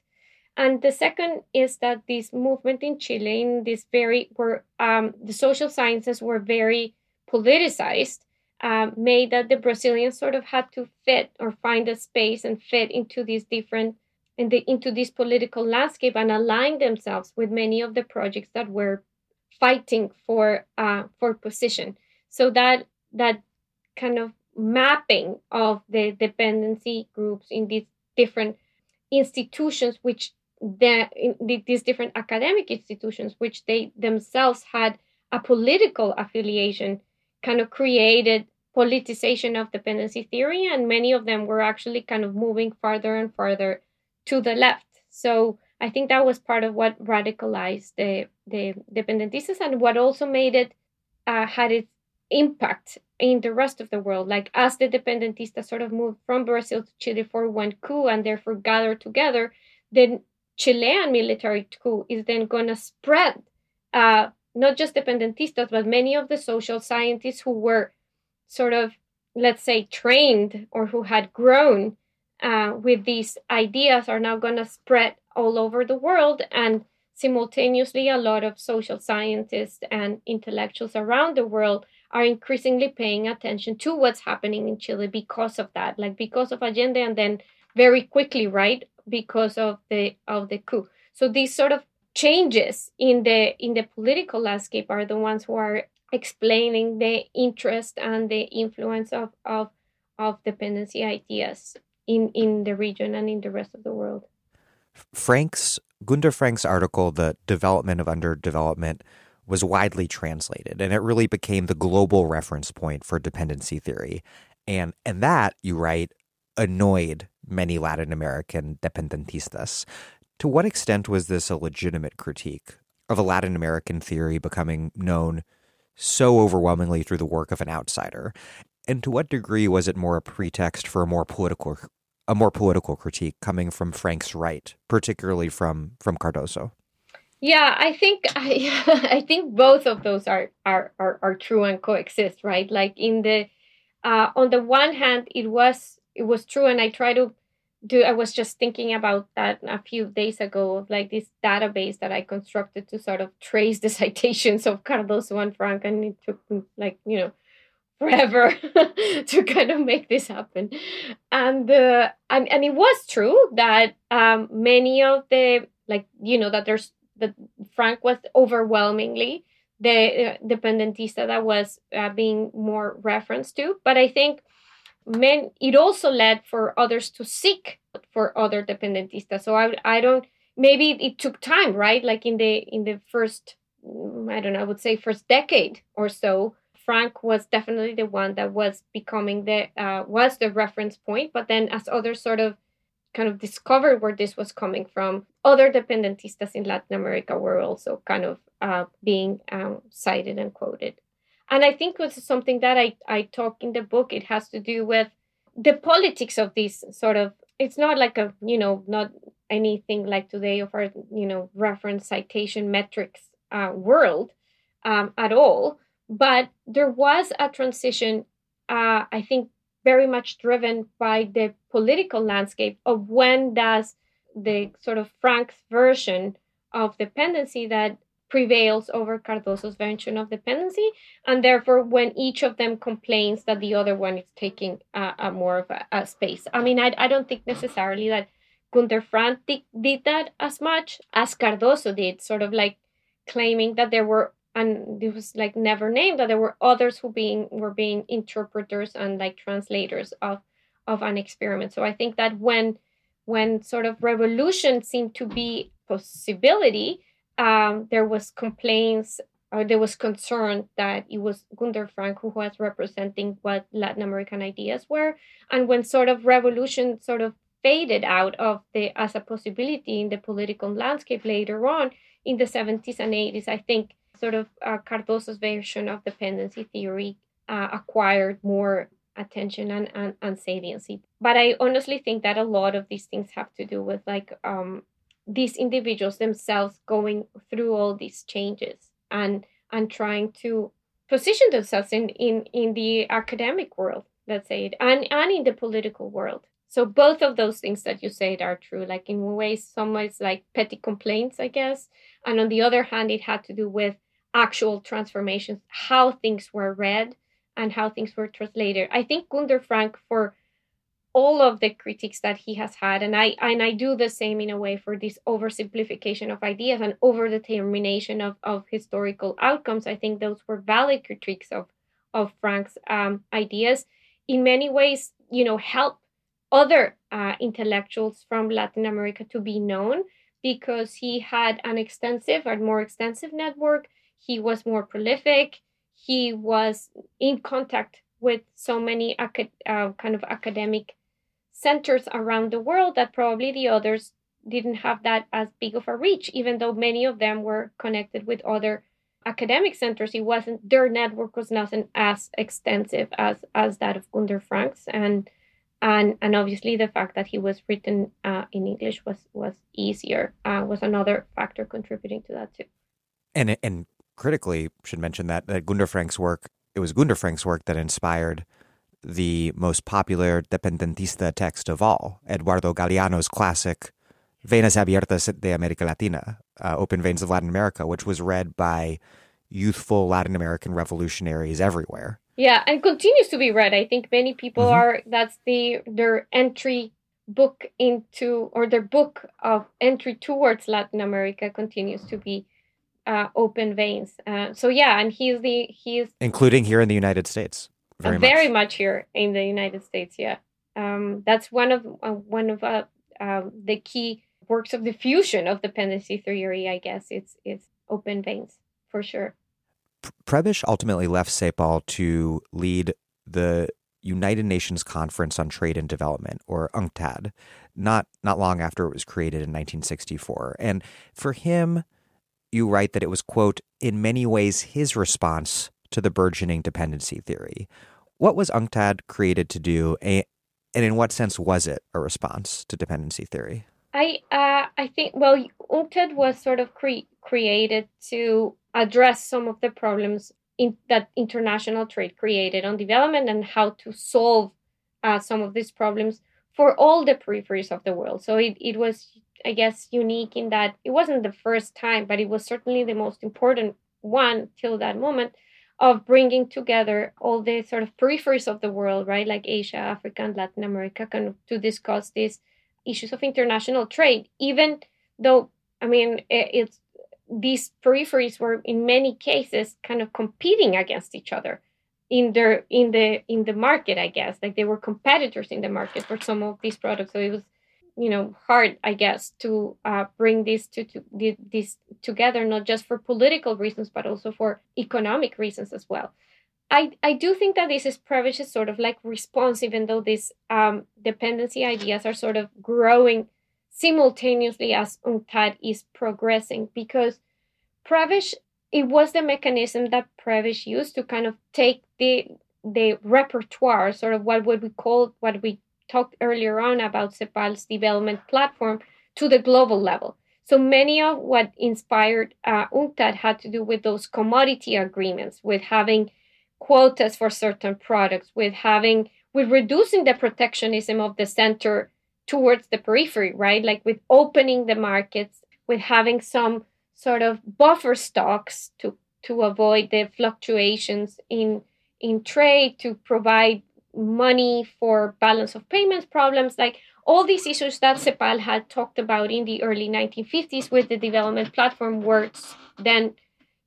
And the second is that this movement in Chile, in this very where um, the social sciences were very politicized uh, made that the Brazilians sort of had to fit or find a space and fit into these different in the, into this political landscape and align themselves with many of the projects that were fighting for uh, for position. So that that kind of mapping of the dependency groups in these different institutions, which the, in these different academic institutions, which they themselves had a political affiliation kind of created politicization of dependency theory, and many of them were actually kind of moving farther and farther to the left. So I think that was part of what radicalized the the dependentistas and what also made it uh, had it impact in the rest of the world. Like as the dependentistas sort of moved from Brazil to Chile for one coup and therefore gathered together, then Chilean military coup is then going to spread uh, not just dependentistas, but many of the social scientists who were sort of, let's say, trained or who had grown uh, with these ideas are now going to spread all over the world. And simultaneously, a lot of social scientists and intellectuals around the world are increasingly paying attention to what's happening in Chile because of that, like because of Allende, and then very quickly, right, because of the of the coup. So these sort of changes in the in the political landscape are the ones who are explaining the interest and the influence of of of dependency ideas in in the region and in the rest of the world. Frank's Gunder Frank's article, "The Development of Underdevelopment," was widely translated, and it really became the global reference point for dependency theory. And and that, you write, annoyed many Latin American dependentistas. To what extent was this a legitimate critique of a Latin American theory becoming known so overwhelmingly through the work of an outsider? And to what degree was it more a pretext for a more political a more political critique coming from Frank's right, particularly from from Cardoso? Yeah, I think I, I think both of those are, are are are true and coexist, right? Like in the uh, on the one hand, it was it was true, and I try to do. I was just thinking about that a few days ago, like this database that I constructed to sort of trace the citations of Cardoso and Frank, and it took like you know forever to kind of make this happen and uh, and, and it was true that um, many of the like you know that there's that Frank was overwhelmingly the uh, dependentista that was uh, being more referenced to. But I think men it also led for others to seek for other dependentistas. So I I don't maybe it took time, right? Like in the in the first mm, I don't know, I would say first decade or so. Frank was definitely the one that was becoming the uh, was the reference point, but then as others sort of kind of discovered where this was coming from. Other dependentistas in Latin America were also kind of uh, being um, cited and quoted. And I think was something that I, I talk in the book. It has to do with the politics of this sort of, it's not like a, you know, not anything like today of our, you know, reference citation metrics uh, world um, at all. But there was a transition, uh, I think, very much driven by the political landscape of when does the sort of Frank's version of dependency that prevails over Cardoso's version of dependency, and therefore when each of them complains that the other one is taking a, a more of a, a, space. I mean, I, I don't think necessarily that Gunder Frank did, did that as much as Cardoso did, sort of like claiming that there were and it was like never named that there were others who being were being interpreters and like translators of of an experiment so i think that when when sort of revolution seemed to be possibility um, there was complaints or there was concern that it was Gunder Frank who was representing what Latin American ideas were. And when sort of revolution sort of faded out of the as a possibility in the political landscape later on in the 70s and 80s, I think sort of uh, Cardoso's version of dependency theory uh, acquired more attention and, and, and saliency. But I honestly think that a lot of these things have to do with like um, these individuals themselves going through all these changes and and trying to position themselves in, in, in the academic world, let's say it, and, and in the political world. So both of those things that you said are true. Like in ways, some ways like petty complaints, I guess. And on the other hand, it had to do with actual transformations, how things were read and how things were translated. I think Gunder Frank for all of the critiques that he has had, and I and I do the same in a way for this oversimplification of ideas and overdetermination of, of historical outcomes. I think those were valid critiques of of Frank's um, ideas. In many ways, you know, help other uh, intellectuals from Latin America to be known because he had an extensive and more extensive network he was more prolific. He was in contact with so many uh, kind of academic centers around the world that probably the others didn't have that as big of a reach, even though many of them were connected with other academic centers, it wasn't their network was nothing as extensive as as that of Gunder Franks, and and and obviously the fact that he was written uh, in English was was easier uh, was another factor contributing to that too. And and critically, should mention that that Gunder Frank's work it was Gunder Frank's work that inspired the most popular dependentista text of all, Eduardo Galeano's classic Venas Abiertas de America Latina, uh, Open Veins of Latin America, which was read by youthful Latin American revolutionaries everywhere. Yeah, and continues to be read. I think many people mm-hmm. are that's the their entry book into or their book of entry towards Latin America continues to be uh, Open Veins. Uh, so yeah, and he's the he's including here in the United States. Very, much. very much here in the United States. Yeah, um, that's one of uh, one of uh, um, the key works of the fusion of dependency theory. I guess it's it's Open Veins for sure. Prebisch ultimately left CEPAL to lead the United Nations Conference on Trade and Development, or UNCTAD, not not long after it was created in 1964. And for him, you write that it was quote in many ways his response to the burgeoning dependency theory. What was UNCTAD created to do, and in what sense was it a response to dependency theory? I uh, I think well, UNCTAD was sort of cre- created to address some of the problems in, that international trade created on development and how to solve uh, some of these problems for all the peripheries of the world. So it, it was, I guess, unique in that it wasn't the first time, but it was certainly the most important one till that moment of bringing together all the sort of peripheries of the world, right, like Asia, Africa, and Latin America, kind of to discuss these issues of international trade, even though, I mean, it's these peripheries were in many cases kind of competing against each other in their in the in the market i guess. Like they were competitors in the market for some of these products. So it was you know hard i guess to uh, bring these to, to this together not just for political reasons but also for economic reasons as well. I i do think that this is Prebisch is sort of like response even though these um, dependency ideas are sort of growing simultaneously as UNCTAD is progressing. Because Prebisch, it was the mechanism that Prebisch used to kind of take the the repertoire, sort of what would we call what we talked earlier on about CEPAL's development platform to the global level. So many of what inspired uh, UNCTAD had to do with those commodity agreements, with having quotas for certain products, with having with reducing the protectionism of the center towards the periphery, right? Like with opening the markets, with having some sort of buffer stocks to to avoid the fluctuations in in trade, to provide money for balance of payments problems, like all these issues that CEPAL had talked about in the early 1950s with the development platform were then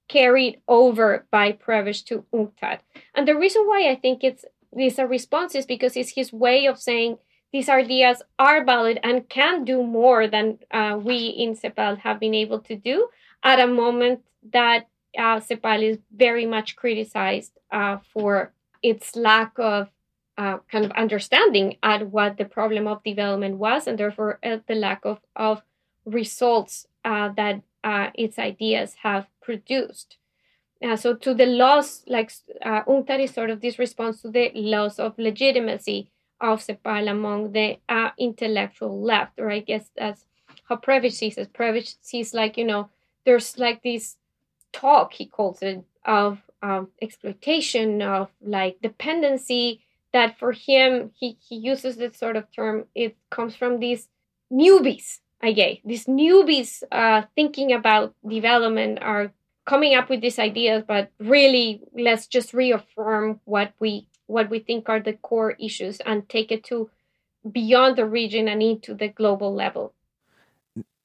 carried over by Prebisch to UNCTAD. And the reason why I think it's this a response is because it's his way of saying these ideas are valid and can do more than uh, we in CEPAL have been able to do at a moment that uh, CEPAL is very much criticized uh, for its lack of uh, kind of understanding at what the problem of development was and therefore uh, the lack of, of results uh, that uh, its ideas have produced. so to the loss, like uh, UNCTAD is sort of this response to the loss of legitimacy of CEPAL among the intellectual left, or I guess that's how Prebisch sees it. Prebisch sees like, you know, there's like this talk, he calls it, of um, exploitation, of like dependency, that for him, he, he uses this sort of term, it comes from these newbies, I guess. These newbies uh, thinking about development are coming up with these ideas, but really let's just reaffirm what we what we think are the core issues and take it to beyond the region and into the global level.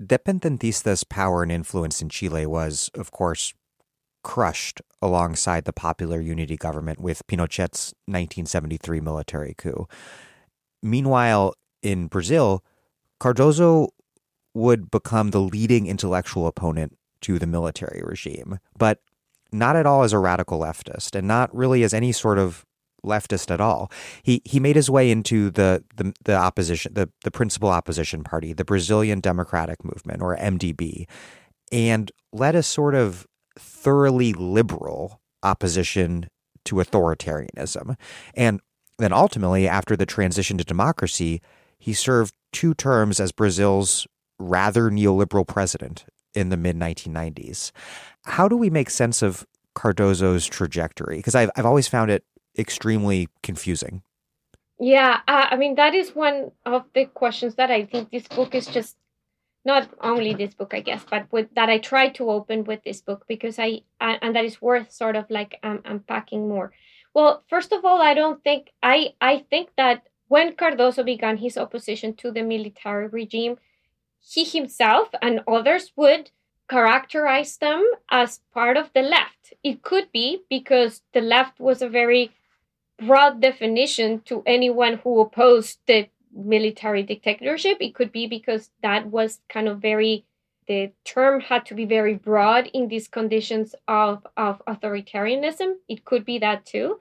Dependentista's power and influence in Chile was, of course, crushed alongside the popular unity government with Pinochet's 1973 military coup. Meanwhile, in Brazil, Cardoso would become the leading intellectual opponent to the military regime, but not at all as a radical leftist and not really as any sort of leftist at all. He he made his way into the the, the opposition, the, the principal opposition party, the Brazilian Democratic Movement or MDB, and led a sort of thoroughly liberal opposition to authoritarianism. And then ultimately, after the transition to democracy, he served two terms as Brazil's rather neoliberal president in the mid 1990s. How do we make sense of Cardoso's trajectory? Because I've, I've always found it extremely confusing. Yeah, uh, I mean, that is one of the questions that I think this book is just not only this book, I guess, but with that I try to open with this book because I, I and that is worth sort of like um, unpacking more. Well, first of all, I don't think I I think that when Cardoso began his opposition to the military regime, he himself and others would characterize them as part of the left. It could be because the left was a very broad definition to anyone who opposed the military dictatorship. It could be because that was kind of very, the term had to be very broad in these conditions of, of authoritarianism. It could be that too.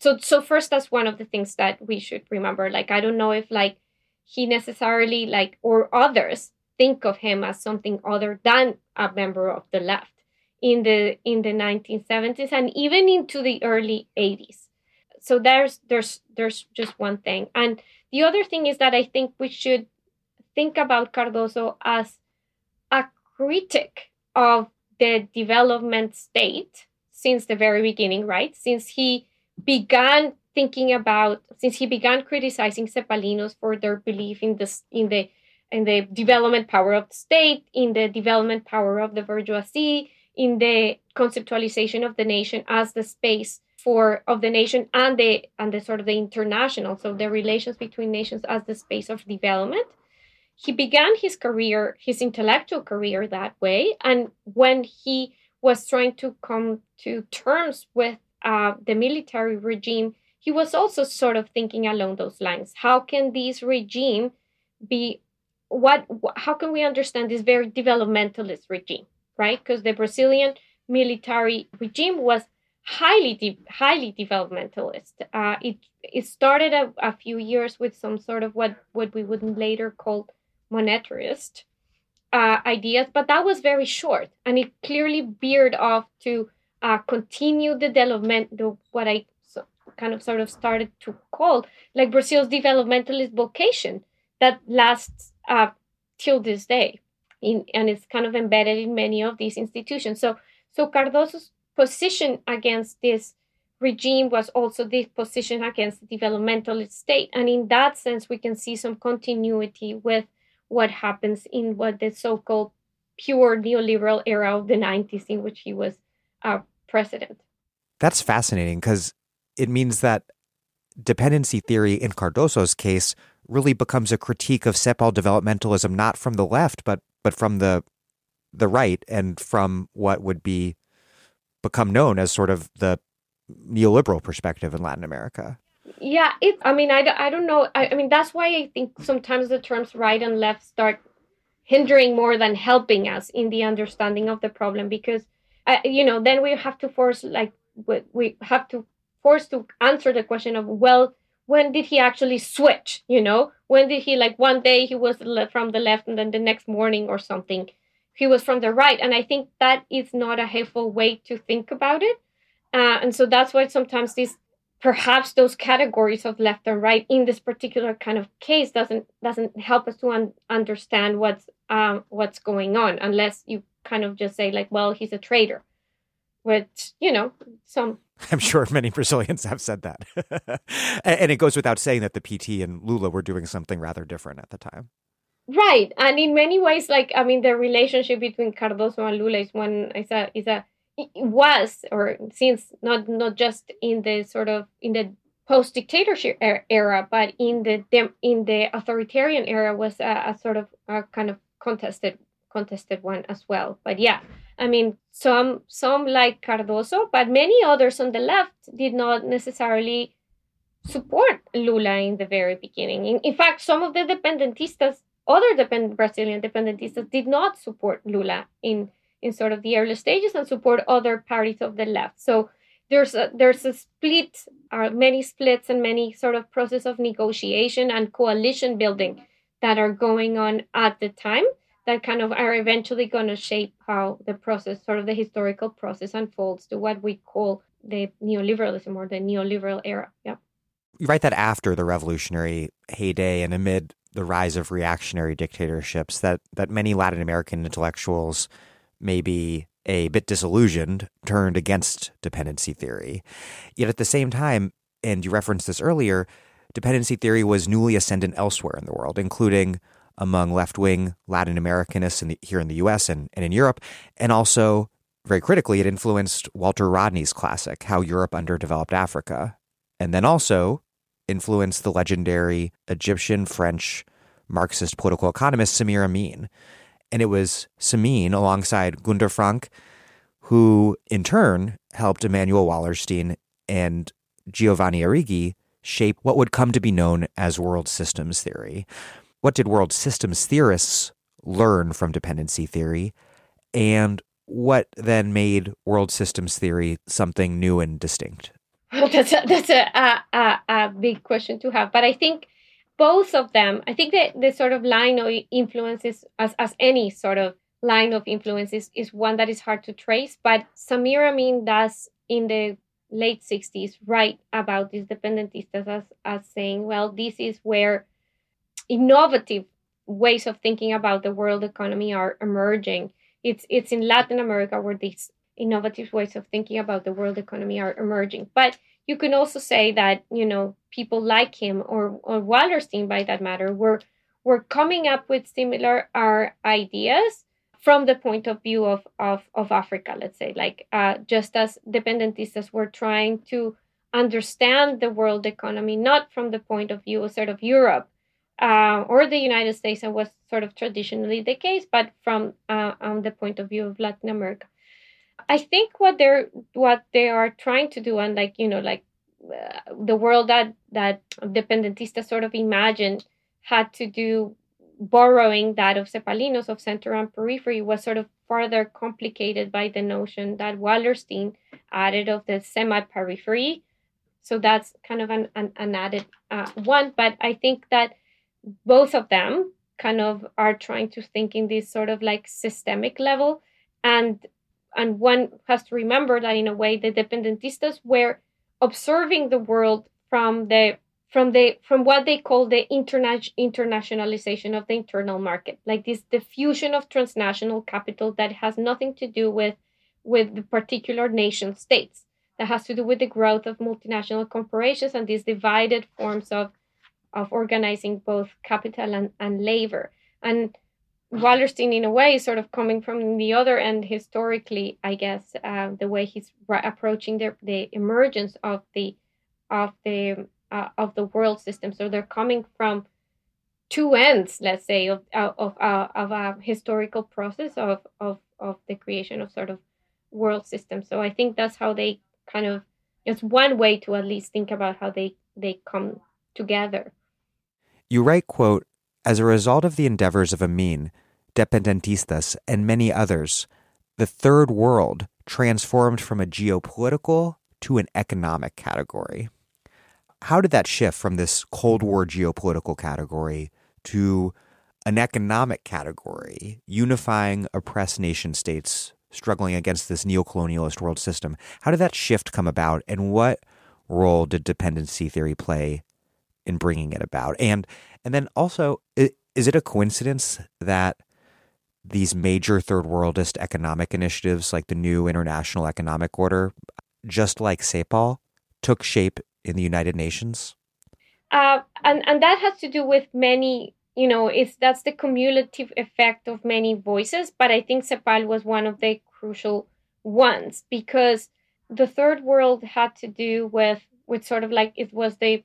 So, so first, that's one of the things that we should remember. Like, I don't know if like he necessarily like or others think of him as something other than a member of the left in the in the 1970s and even into the early 80s so there's there's there's just one thing. And the other thing is that i think we should think about cardoso as a critic of the development state since the very beginning right? Since he began thinking about since he began criticizing cepalinos for their belief in this in the in the development power of the state, in the development power of the bourgeoisie, in the conceptualization of the nation as the space for of the nation and the and the sort of the international, so the relations between nations as the space of development. He began his career, his intellectual career that way, and when he was trying to come to terms with uh, the military regime, he was also sort of thinking along those lines. How can this regime be what how can we understand this very developmentalist regime right because the brazilian military regime was highly de- highly developmentalist uh, it it started a, a few years with some sort of what what we would later call monetarist uh, ideas but that was very short and it clearly veered off to uh, continue the development what i so, kind of sort of started to call like brazil's developmentalist vocation that lasts uh, till this day, in, and it's kind of embedded in many of these institutions. So, so Cardoso's position against this regime was also this position against the developmentalist state, and in that sense, we can see some continuity with what happens in what the so-called pure neoliberal era of the 90s in which he was uh, president. That's fascinating because it means that dependency theory in Cardoso's case really becomes a critique of CEPAL developmentalism, not from the left, but but from the the right and from what would be become known as sort of the neoliberal perspective in Latin America. Yeah, it. I mean, I, I don't know. I, I mean, that's why I think sometimes the terms right and left start hindering more than helping us in the understanding of the problem because, uh, you know, then we have to force like we have to force to answer the question of well when did he actually switch you know when did he like one day he was from the left and then the next morning or something he was from the right and i think that is not a helpful way to think about it uh, and so that's why sometimes these perhaps those categories of left and right in this particular kind of case doesn't doesn't help us to un- understand what's um, what's going on unless you kind of just say like well he's a traitor which you know some I'm sure many Brazilians have said that. and it goes without saying that the PT and Lula were doing something rather different at the time. Right. And in many ways, like, I mean, the relationship between Cardoso and Lula is one, is a, is a, it was, or since not, not just in the sort of, in the post dictatorship era, but in the, in the authoritarian era was a, a sort of a kind of contested, contested one as well. But yeah, I mean, some some like Cardoso, but many others on the left did not necessarily support Lula in the very beginning. In, in fact, some of the dependentistas, other depend, Brazilian dependentistas, did not support Lula in in sort of the early stages and support other parties of the left. So there's a there's a split, are many splits and many sort of process of negotiation and coalition building that are going on at the time that kind of are eventually going to shape how the process, sort of the historical process, unfolds to what we call the neoliberalism or the neoliberal era. Yeah. You write that after the revolutionary heyday and amid the rise of reactionary dictatorships, that, that many Latin American intellectuals may be a bit disillusioned, turned against dependency theory. Yet at the same time, and you referenced this earlier, dependency theory was newly ascendant elsewhere in the world, including among left wing Latin Americanists in the, here in the US and, and in Europe, and also very critically, it influenced Walter Rodney's classic, How Europe Underdeveloped Africa, and then also influenced the legendary Egyptian French Marxist political economist Samir Amin. And it was Samir, alongside Gunder Frank, who in turn helped Immanuel Wallerstein and Giovanni Arrighi shape what would come to be known as world systems theory. What did world systems theorists learn from dependency theory? And what then made world systems theory something new and distinct? That's a, that's a, a, a big question to have. But I think both of them, I think that the sort of line of influences, as, as any sort of line of influences, is one that is hard to trace. But Samir Amin does in the late 60s write about these dependentistas as, as saying, well, this is where innovative ways of thinking about the world economy are emerging it's it's in Latin America where these innovative ways of thinking about the world economy are emerging. But you can also say that you know people like him or or Wallerstein, by that matter, were were coming up with similar uh, ideas from the point of view of of, of Africa. Let's say, like uh, just as dependentistas were trying to understand the world economy not from the point of view of sort of Europe uh, or the United States, and was sort of traditionally the case, but from uh, the point of view of Latin America. I think what they're what they are trying to do, and like you know, like uh, the world that that dependentista sort of imagined had to do borrowing that of Cepalinos of center and periphery was sort of further complicated by the notion that Wallerstein added of the semi-periphery. So that's kind of an, an, an added uh, one. But I think that both of them kind of are trying to think in this sort of like systemic level and and one has to remember that in a way the dependentistas were observing the world from the from the from what they call the interna- internationalization of the internal market like this diffusion of transnational capital that has nothing to do with with the particular nation states that has to do with the growth of multinational corporations and these divided forms of of organizing both capital and, and labor. And Wallerstein, in a way, is sort of coming from the other end historically, I guess, uh, the way he's approaching the, the emergence of the of the uh, of the world system. So they're coming from two ends, let's say, of of uh, of a historical process of of of the creation of sort of world system. So I think that's how they kind of it's one way to at least think about how they they come together. You write, quote, as a result of the endeavors of Amin, Dependentistas, and many others, the third world transformed from a geopolitical to an economic category. How did that shift from this Cold War geopolitical category to an economic category, unifying oppressed nation states struggling against this neocolonialist world system? How did that shift come about, and what role did dependency theory play in bringing it about. And and then also, is it a coincidence that these major third worldist economic initiatives, like the new international economic order, just like CEPAL, took shape in the United Nations? Uh, and and that has to do with many you know it's that's the cumulative effect of many voices but i think cepal was one of the crucial ones because the third world had to do with with sort of like it was the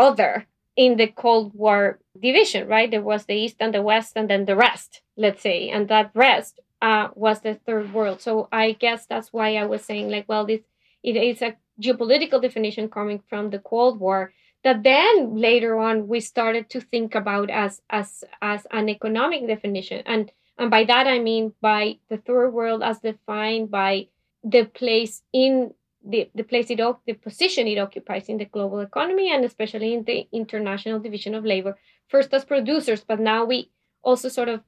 other in the Cold War division, right? There was the East and the West, and then the rest, let's say, and that rest uh, was the third world. So I guess that's why I was saying, like, well, this it is a geopolitical definition coming from the Cold War that then later on we started to think about as as as an economic definition, and and by that I mean by the third world as defined by the place in the, the place it the position it occupies in the global economy and especially in the international division of labor first as producers but now we also sort of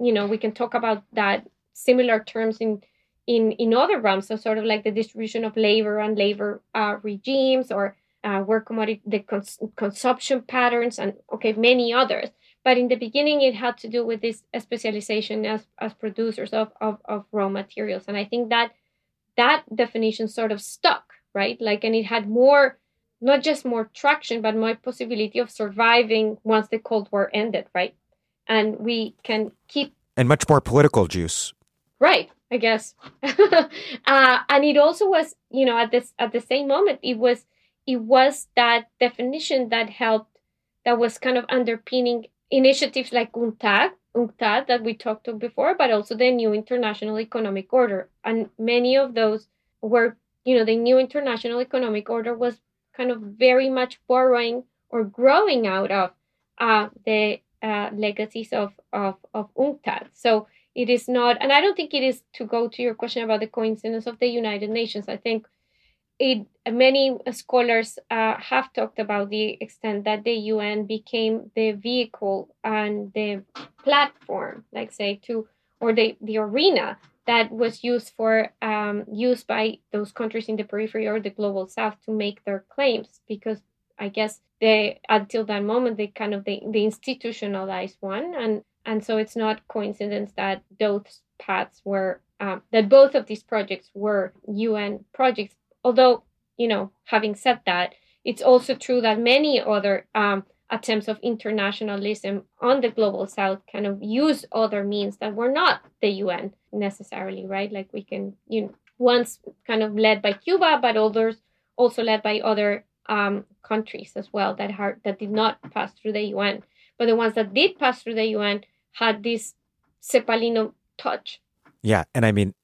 you know, we can talk about that similar terms in in in other realms. So sort of like the distribution of labor and labor uh, regimes, or uh, where commodity the cons- consumption patterns, and okay, many others. But in the beginning, it had to do with this specialization as as producers of of, of raw materials, and I think that that definition sort of stuck, right? Like, and it had more not just more traction, but more possibility of surviving once the Cold War ended, right? And we can keep and much more political juice, right? I guess, uh, and it also was, you know, at this at the same moment, it was it was that definition that helped, that was kind of underpinning initiatives like UNCTAD, UNCTAD that we talked to before, but also the new international economic order, and many of those were, you know, the new international economic order was kind of very much borrowing or growing out of uh, the uh, legacies of, of, of UNCTAD. So it is not, and I don't think it is to go to your question about the coincidence of the United Nations. I think it many scholars uh, have talked about the extent that the UN became the vehicle and the platform, like say, to or the the arena that was used for um, used by those countries in the periphery or the global south to make their claims because i guess they until that moment they kind of they institutionalized one. And and so it's not coincidence that those paths were um, that both of these projects were un projects although you know having said that it's also true that many other um, attempts of internationalism on the global south kind of use other means that were not the UN necessarily, right? Like we can, you know, once kind of led by Cuba, but others also led by other um, countries as well that had that did not pass through the UN. But the ones that did pass through the UN had this Cepalino touch. Yeah, and I mean,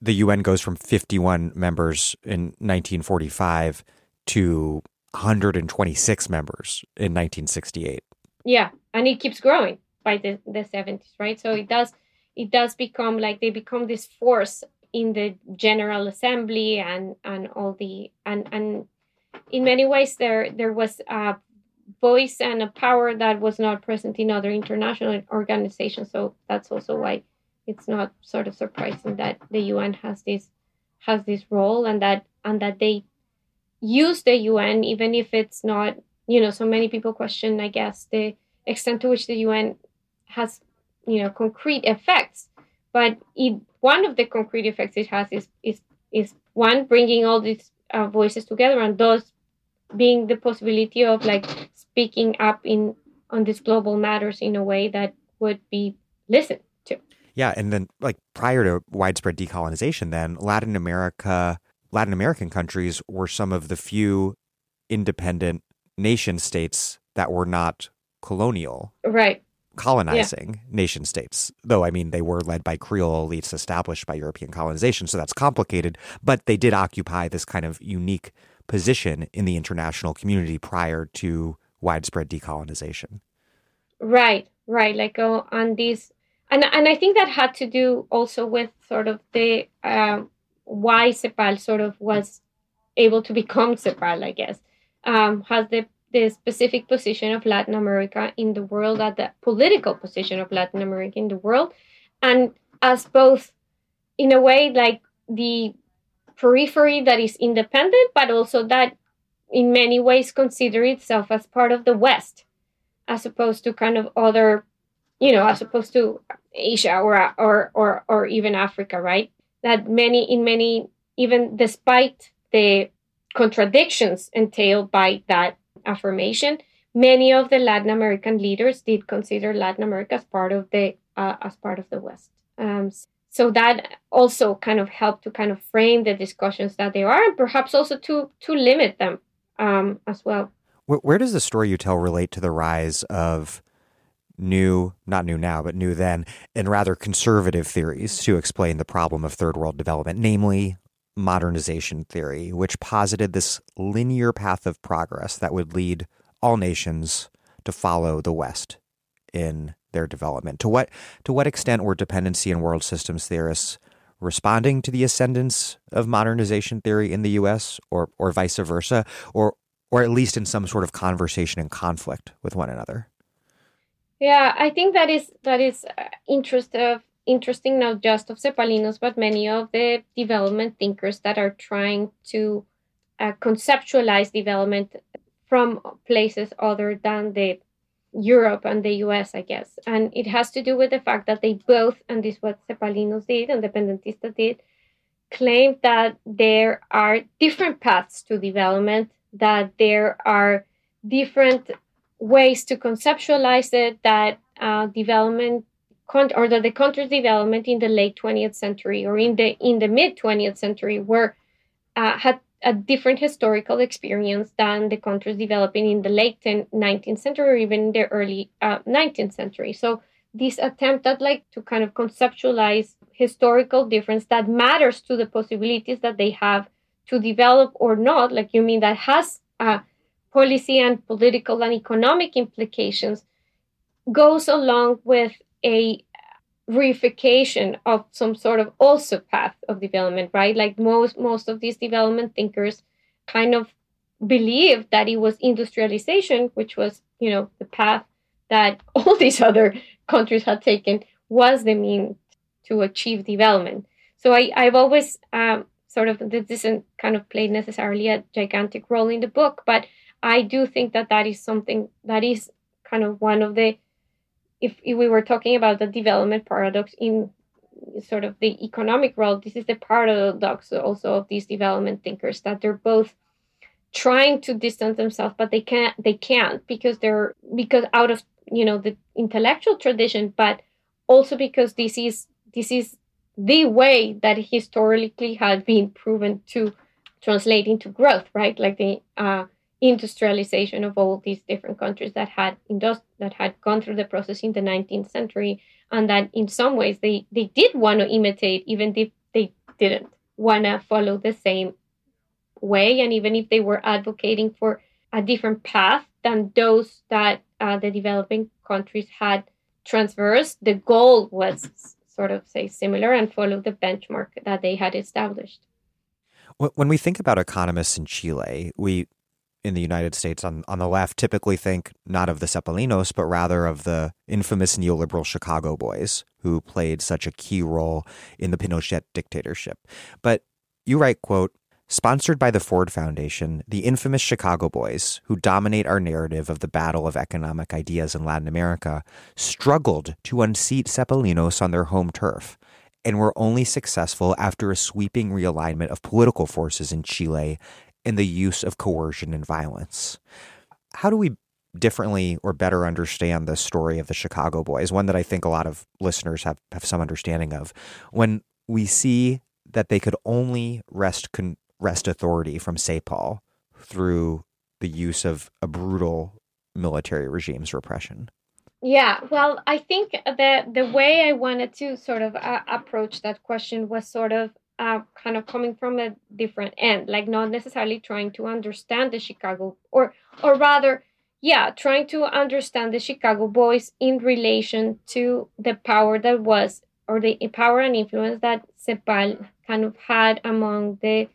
the UN goes from 51 members in 1945 to 126 members in 1968. Yeah, and it keeps growing by the, the 70s, right? So it does it does become like they become this force in the General Assembly and and all the and and in many ways there there was a voice and a power that was not present in other international organizations. So that's also why it's not sort of surprising that the UN has this has this role and that and that they use the UN, even if it's not, you know, so many people question, I guess, the extent to which the UN has, you know, concrete effects. But it, one of the concrete effects it has is is is one bringing all these uh, voices together, and those being the possibility of like speaking up in on these global matters in a way that would be listened. Yeah, and then like prior to widespread decolonization, then Latin America Latin American countries were some of the few independent nation states that were not colonial. Right. Colonizing yeah. nation states, though I mean they were led by Creole elites established by European colonization, so that's complicated. But they did occupy this kind of unique position in the international community prior to widespread decolonization. Right, right. Like uh, on these, and and I think that had to do also with sort of the um, why CEPAL sort of was able to become CEPAL, I guess, um, has the, the specific position of Latin America in the world, at the political position of Latin America in the world, and as both, in a way, like the periphery that is independent, but also that in many ways consider itself as part of the West, as opposed to kind of other, you know, as opposed to Asia or or or, or even Africa, right? that many in many even despite the contradictions entailed by that affirmation many of the latin american leaders did consider latin america as part of the uh, as part of the west um, so that also kind of helped to kind of frame the discussions that they are and perhaps also to to limit them um, as well where does the story you tell relate to the rise of new, not new now, but new then, and rather conservative theories to explain the problem of third world development, namely modernization theory, which posited this linear path of progress that would lead all nations to follow the West in their development. To what to what extent were dependency and world systems theorists responding to the ascendance of modernization theory in the US or or vice versa, or or at least in some sort of conversation and conflict with one another? Yeah, I think that is that is uh, interest of interesting not just of Cepalinos but many of the development thinkers that are trying to uh, conceptualize development from places other than the Europe and the US, I guess. And it has to do with the fact that they both, and this is what Cepalinos did, Independentista did, claim that there are different paths to development, that there are different ways to conceptualize it, that uh, development con- or that the country's development in the late 20th century or in the in the mid 20th century were uh, had a different historical experience than the countries developing in the late 19th century or even the early uh, 19th century. So this attempt at like to kind of conceptualize historical difference that matters to the possibilities that they have to develop or not, like you mean that has uh, policy and political and economic implications, goes along with a reification of some sort of also path of development, right? Like most most of these development thinkers kind of believed that it was industrialization, which was, you know, the path that all these other countries had taken, was the mean to achieve development. So I, I've always um, sort of this isn't kind of played necessarily a gigantic role in the book, but I do think that that is something that is kind of one of the if, if we were talking about the development paradox in sort of the economic world, this is the paradox also of these development thinkers that they're both trying to distance themselves, but they can't they can't because they're because out of you know the intellectual tradition, but also because this is this is the way that historically has been proven to translate into growth, right? Like the uh, industrialization of all these different countries that had indust- that had gone through the process in the 19th century and that in some ways they they did want to imitate even if they didn't want to follow the same way and even if they were advocating for a different path than those that uh, the developing countries had transversed. The goal was sort of say similar and follow the benchmark that they had established. When we think about economists in Chile, we in the United States on, on the left typically think not of the Cepalinos, but rather of the infamous neoliberal Chicago boys who played such a key role in the Pinochet dictatorship. But you write, quote, Sponsored by the Ford Foundation, the infamous Chicago Boys, who dominate our narrative of the battle of economic ideas in Latin America, struggled to unseat Cepalinos on their home turf and were only successful after a sweeping realignment of political forces in Chile and the use of coercion and violence. How do we differently or better understand the story of the Chicago Boys? One that I think a lot of listeners have, have some understanding of. When we see that they could only wrest con- wrest authority from CEPAL through the use of a brutal military regime's repression. Yeah, well, I think that the way I wanted to sort of uh, approach that question was sort of uh, kind of coming from a different end, like not necessarily trying to understand the Chicago, or or rather, yeah, trying to understand the Chicago boys in relation to the power that was, or the power and influence that CEPAL kind of had among the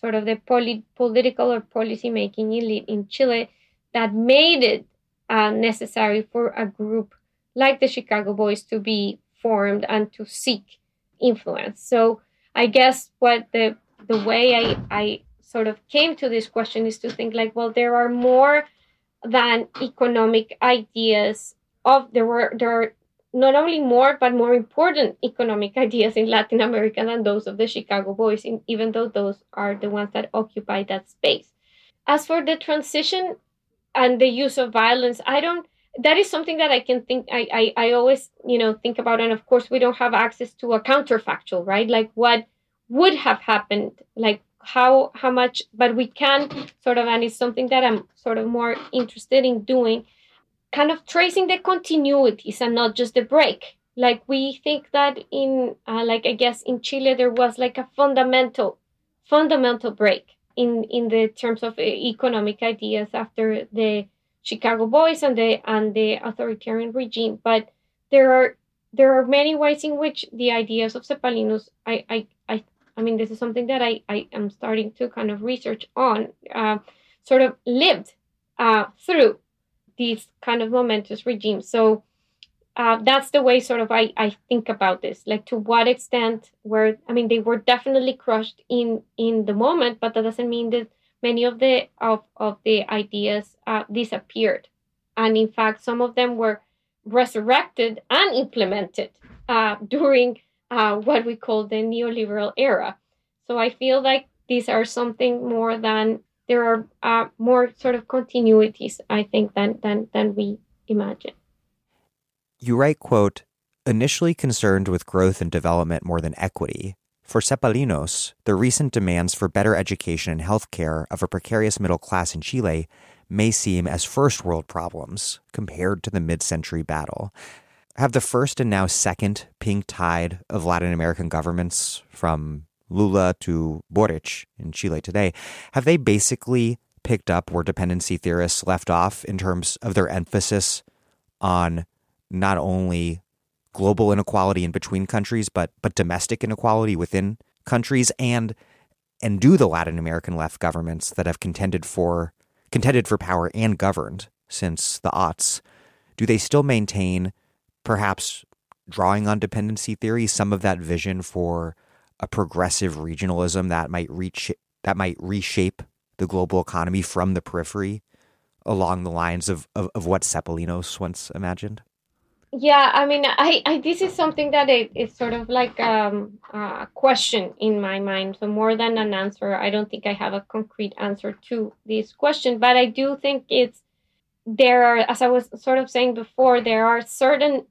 sort of the poly- political or policy making elite in Chile that made it uh, necessary for a group like the Chicago Boys to be formed and to seek influence. So I guess what the the way I I sort of came to this question is to think like, well, there are more than economic ideas of there were there are not only more but more important economic ideas in Latin America than those of the Chicago Boys, in, even though those are the ones that occupy that space. As for the transition and the use of violence, I don't that is something that I can think I, I I always you know think about and of course we don't have access to a counterfactual right? Like what would have happened? Like how how much but we can sort of and it's something that I'm sort of more interested in doing kind of tracing the continuities and not just the break. Like we think that in uh, like I guess in Chile there was like a fundamental fundamental break in in the terms of uh, economic ideas after the Chicago Boys and the and the authoritarian regime. But there are there are many ways in which the ideas of Cepalinos, I I I, I mean, this is something that I I am starting to kind of research on, uh, sort of lived uh, through these kind of momentous regimes. So uh, that's the way sort of I, I think about this like to what extent where i mean they were definitely crushed in in the moment but that doesn't mean that many of the of, of the ideas uh, disappeared. And in fact some of them were resurrected and implemented uh, during uh, what we call the neoliberal era. So i feel like these are something more than there are uh, more sort of continuities i think than than than we imagine. You write, quote, initially concerned with growth and development more than equity, for Cepalinos, the recent demands for better education and health care of a precarious middle class in Chile may seem as first world problems compared to the mid century battle. Have the first and now second pink tide of Latin American governments, from Lula to Boric in Chile today, have they basically picked up where dependency theorists left off in terms of their emphasis on not only global inequality in between countries, but but domestic inequality within countries, and and do the Latin American left governments that have contended for contended for power and governed since the aughts, do they still maintain, perhaps drawing on dependency theory, some of that vision for a progressive regionalism that might reach that might reshape the global economy from the periphery along the lines of, of, of what Cepalinos once imagined? Yeah i mean i, I this is something that it, it's sort of like um, a question in my mind. So more than an answer i don't think i have a concrete answer to this question but i do think it's there are as i was sort of saying before there are certain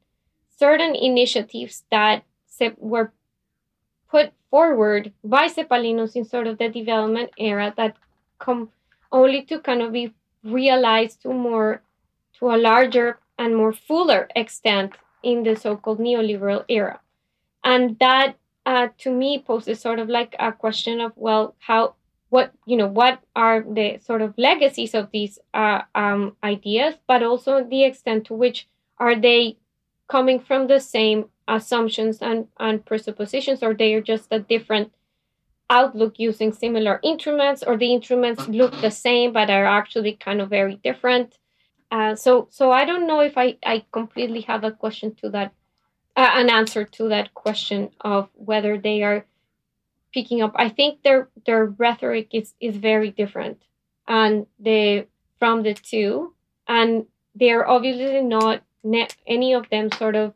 certain initiatives that were put forward by cepalinos in sort of the development era that come only to kind of be realized to more to a larger and more fuller extent in the so-called neoliberal era. And that uh, to me poses sort of like a question of well how what you know what are the sort of legacies of these uh, um, ideas but also the extent to which are they coming from the same assumptions and, and presuppositions or they are just a different outlook using similar instruments or the instruments look the same but are actually kind of very different uh, so so I don't know if I, I completely have a question to that, uh, an answer to that question of whether they are picking up. I think their their rhetoric is is very different, and they from the two, and they are obviously not ne- any of them sort of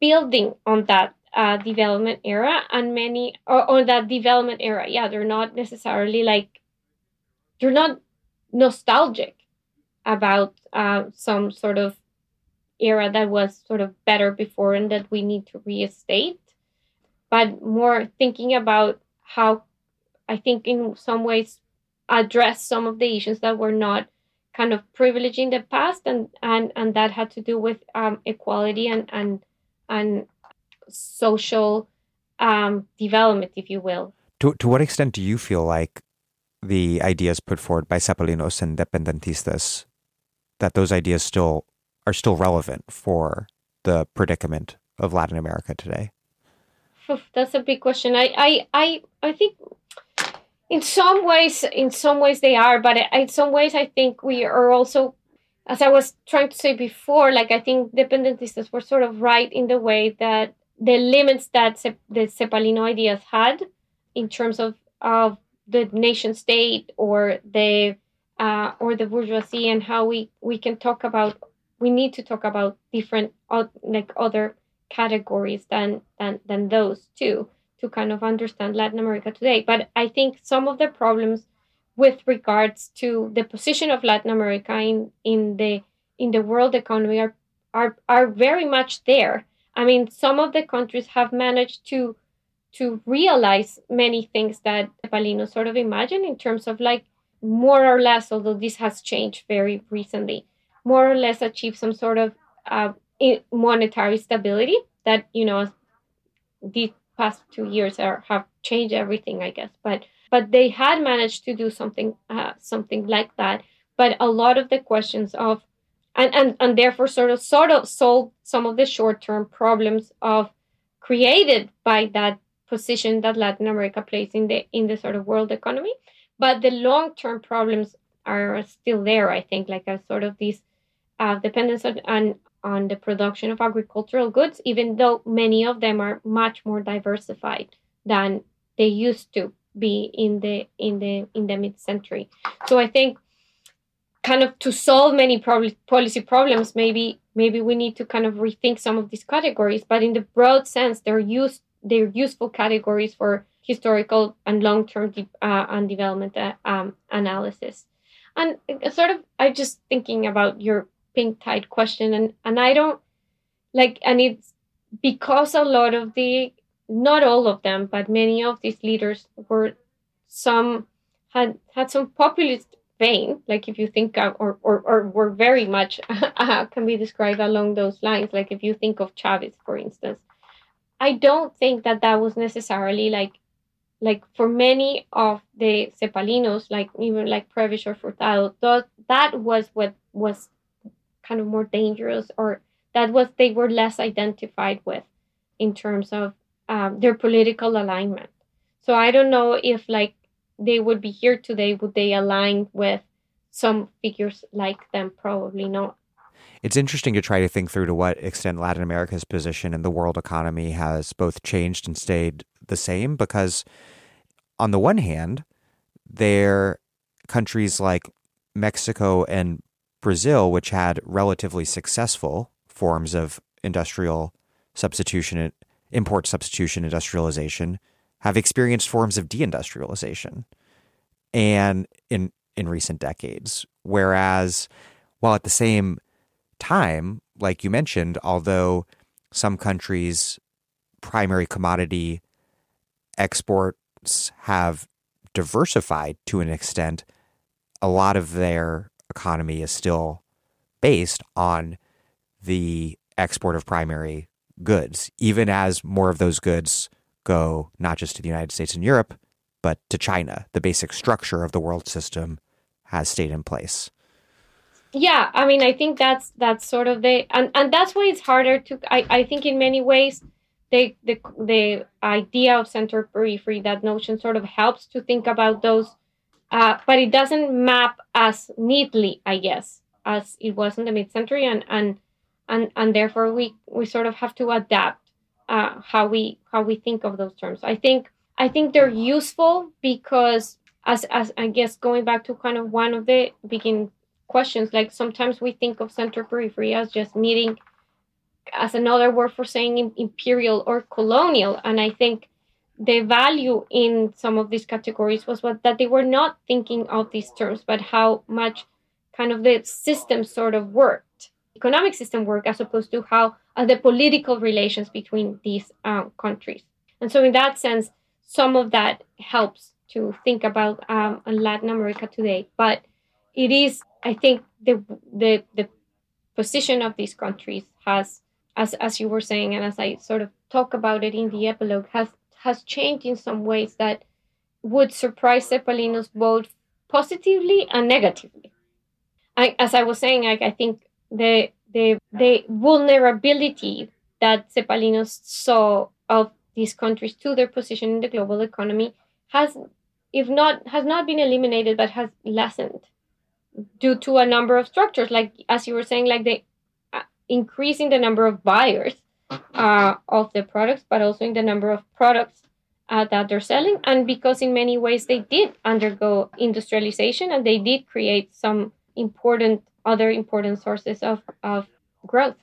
building on that uh, development era, and many or on that development era. Yeah, they're not necessarily like they're not nostalgic about uh, some sort of era that was sort of better before and that we need to reinstate, but more thinking about how I think in some ways address some of the issues that were not kind of privileged in the past and and and that had to do with um, equality and and and social um, development, if you will. To to what extent do you feel like the ideas put forward by Cepalinos and Dependentistas that those ideas still are still relevant for the predicament of Latin America today? That's a big question. I, I, I, I think in some ways, in some ways they are, but in some ways I think we are also, as I was trying to say before, like I think dependentistas were sort of right in the way that the limits that the Cepalino ideas had in terms of of the nation state or the uh, or the bourgeoisie and how we we can talk about we need to talk about different like other categories than than than those two to kind of understand Latin America today. But I think some of the problems with regards to the position of Latin America in in the in the world economy are are are very much there. I mean, some of the countries have managed to to realize many things that Palino sort of imagined in terms of like more or less, although this has changed very recently, more or less achieve some sort of uh, monetary stability that, you know, these past two years are, have changed everything, I guess. But but they had managed to do something uh, something like that. But a lot of the questions of and, and, and therefore sort of sort of solve some of the short-term problems of created by that position that Latin America plays in the in the sort of world economy but the long term problems are still there i think like a sort of this uh, dependence on, on, on the production of agricultural goods, even though many of them are much more diversified than they used to be in the in the in the mid century. So I think kind of to solve many prob- policy problems, maybe maybe we need to kind of rethink some of these categories. But in the broad sense, they're used they're useful categories for historical and long term de- uh, and development uh, um, analysis. And sort of, I'm just thinking about your pink tide question, and and I don't like, and it's because a lot of the not all of them, but many of these leaders were some had had some populist vein, like if you think of, or, or, or were very much uh, can be described along those lines. Like if you think of Chavez, for instance, I don't think that that was necessarily like, like for many of the Cepalinos, like even like Prebisch or Furtado, that, that was what was kind of more dangerous or that was they were less identified with in terms of um, their political alignment. So I don't know if like they would be here today, would they align with some figures like them? Probably not. It's interesting to try to think through to what extent Latin America's position in the world economy has both changed and stayed the same because on the one hand, there countries like Mexico and Brazil, which had relatively successful forms of industrial substitution, import substitution industrialization, have experienced forms of deindustrialization. And in in recent decades. Whereas while at the same time like you mentioned although some countries primary commodity exports have diversified to an extent a lot of their economy is still based on the export of primary goods even as more of those goods go not just to the United States and Europe, but to China. The basic structure of the world system has stayed in place. Yeah, I mean, I think that's that's sort of the and and that's why it's harder to. I I think in many ways, the the the idea of center periphery, that notion, sort of helps to think about those, uh, but it doesn't map as neatly, I guess, as it was in the mid century, and and and and therefore we we sort of have to adapt uh, how we how we think of those terms. I think I think they're useful because as as I guess going back to kind of one of the beginning questions, like sometimes we think of center periphery as just meeting as another word for saying imperial or colonial, and I think the value in some of these categories was what that they were not thinking of these terms, but how much kind of the system sort of worked, economic system work, as opposed to how uh, the political relations between these um, countries. And so, in that sense, some of that helps to think about um, Latin America today. But it is, I think, the the the position of these countries has, as as you were saying, and as I sort of talk about it in the epilogue, has has changed in some ways that would surprise Cepalinos both positively and negatively. I, as I was saying, I, I think the the the vulnerability that Cepalinos saw of these countries to their position in the global economy has, if not has not been eliminated, but has lessened due to a number of structures, like as you were saying, like the increasing the number of buyers uh, of the products, but also in the number of products uh, that they're selling, and because in many ways they did undergo industrialization and they did create some important other important sources of, of growth.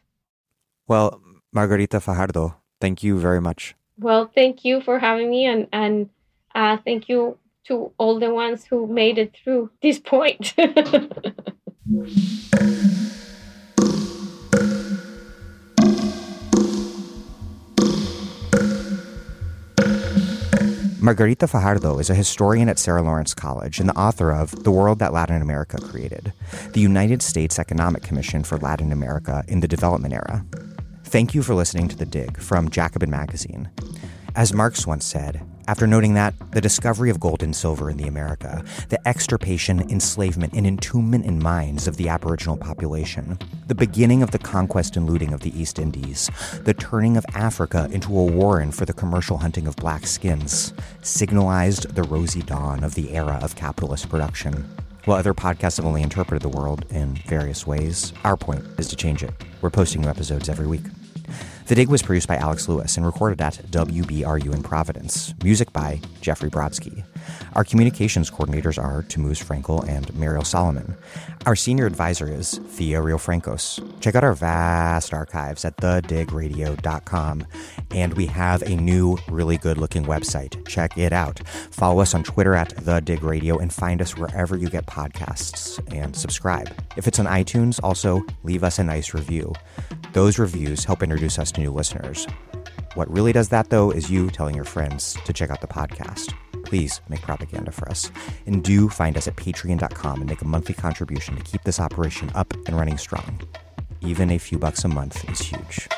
Well, Margarita Fajardo, thank you very much. Well, thank you for having me, and, and uh, thank you to all the ones who made it through this point. Margarita Fajardo is a historian at Sarah Lawrence College and the author of The World That Latin America Created, the United States Economic Commission for Latin America in the Development Era. Thank you for listening to The Dig from Jacobin Magazine. As Marx once said, after noting that the discovery of gold and silver in the America, the extirpation, enslavement, and entombment in mines of the Aboriginal population, the beginning of the conquest and looting of the East Indies, the turning of Africa into a warren for the commercial hunting of black skins, signalized the rosy dawn of the era of capitalist production. While other podcasts have only interpreted the world in various ways, our point is to change it We're posting new episodes every week. The Dig was produced by Alex Lewis and recorded at WBRU in Providence. Music by Jeffrey Brodsky. Our communications coordinators are Tamuz Frankel and Mariel Solomon. Our senior advisor is Thea Riofrancos. Check out our vast archives at thedigradio.com. And we have a new, really good looking website. Check it out. Follow us on Twitter at The Dig Radio and find us wherever you get podcasts and subscribe. If it's on iTunes, also leave us a nice review. Those reviews help introduce us to new listeners. What really does that, though, is you telling your friends to check out the podcast. Please make propaganda for us. And do find us at patreon.com and make a monthly contribution to keep this operation up and running strong. Even a few bucks a month is huge.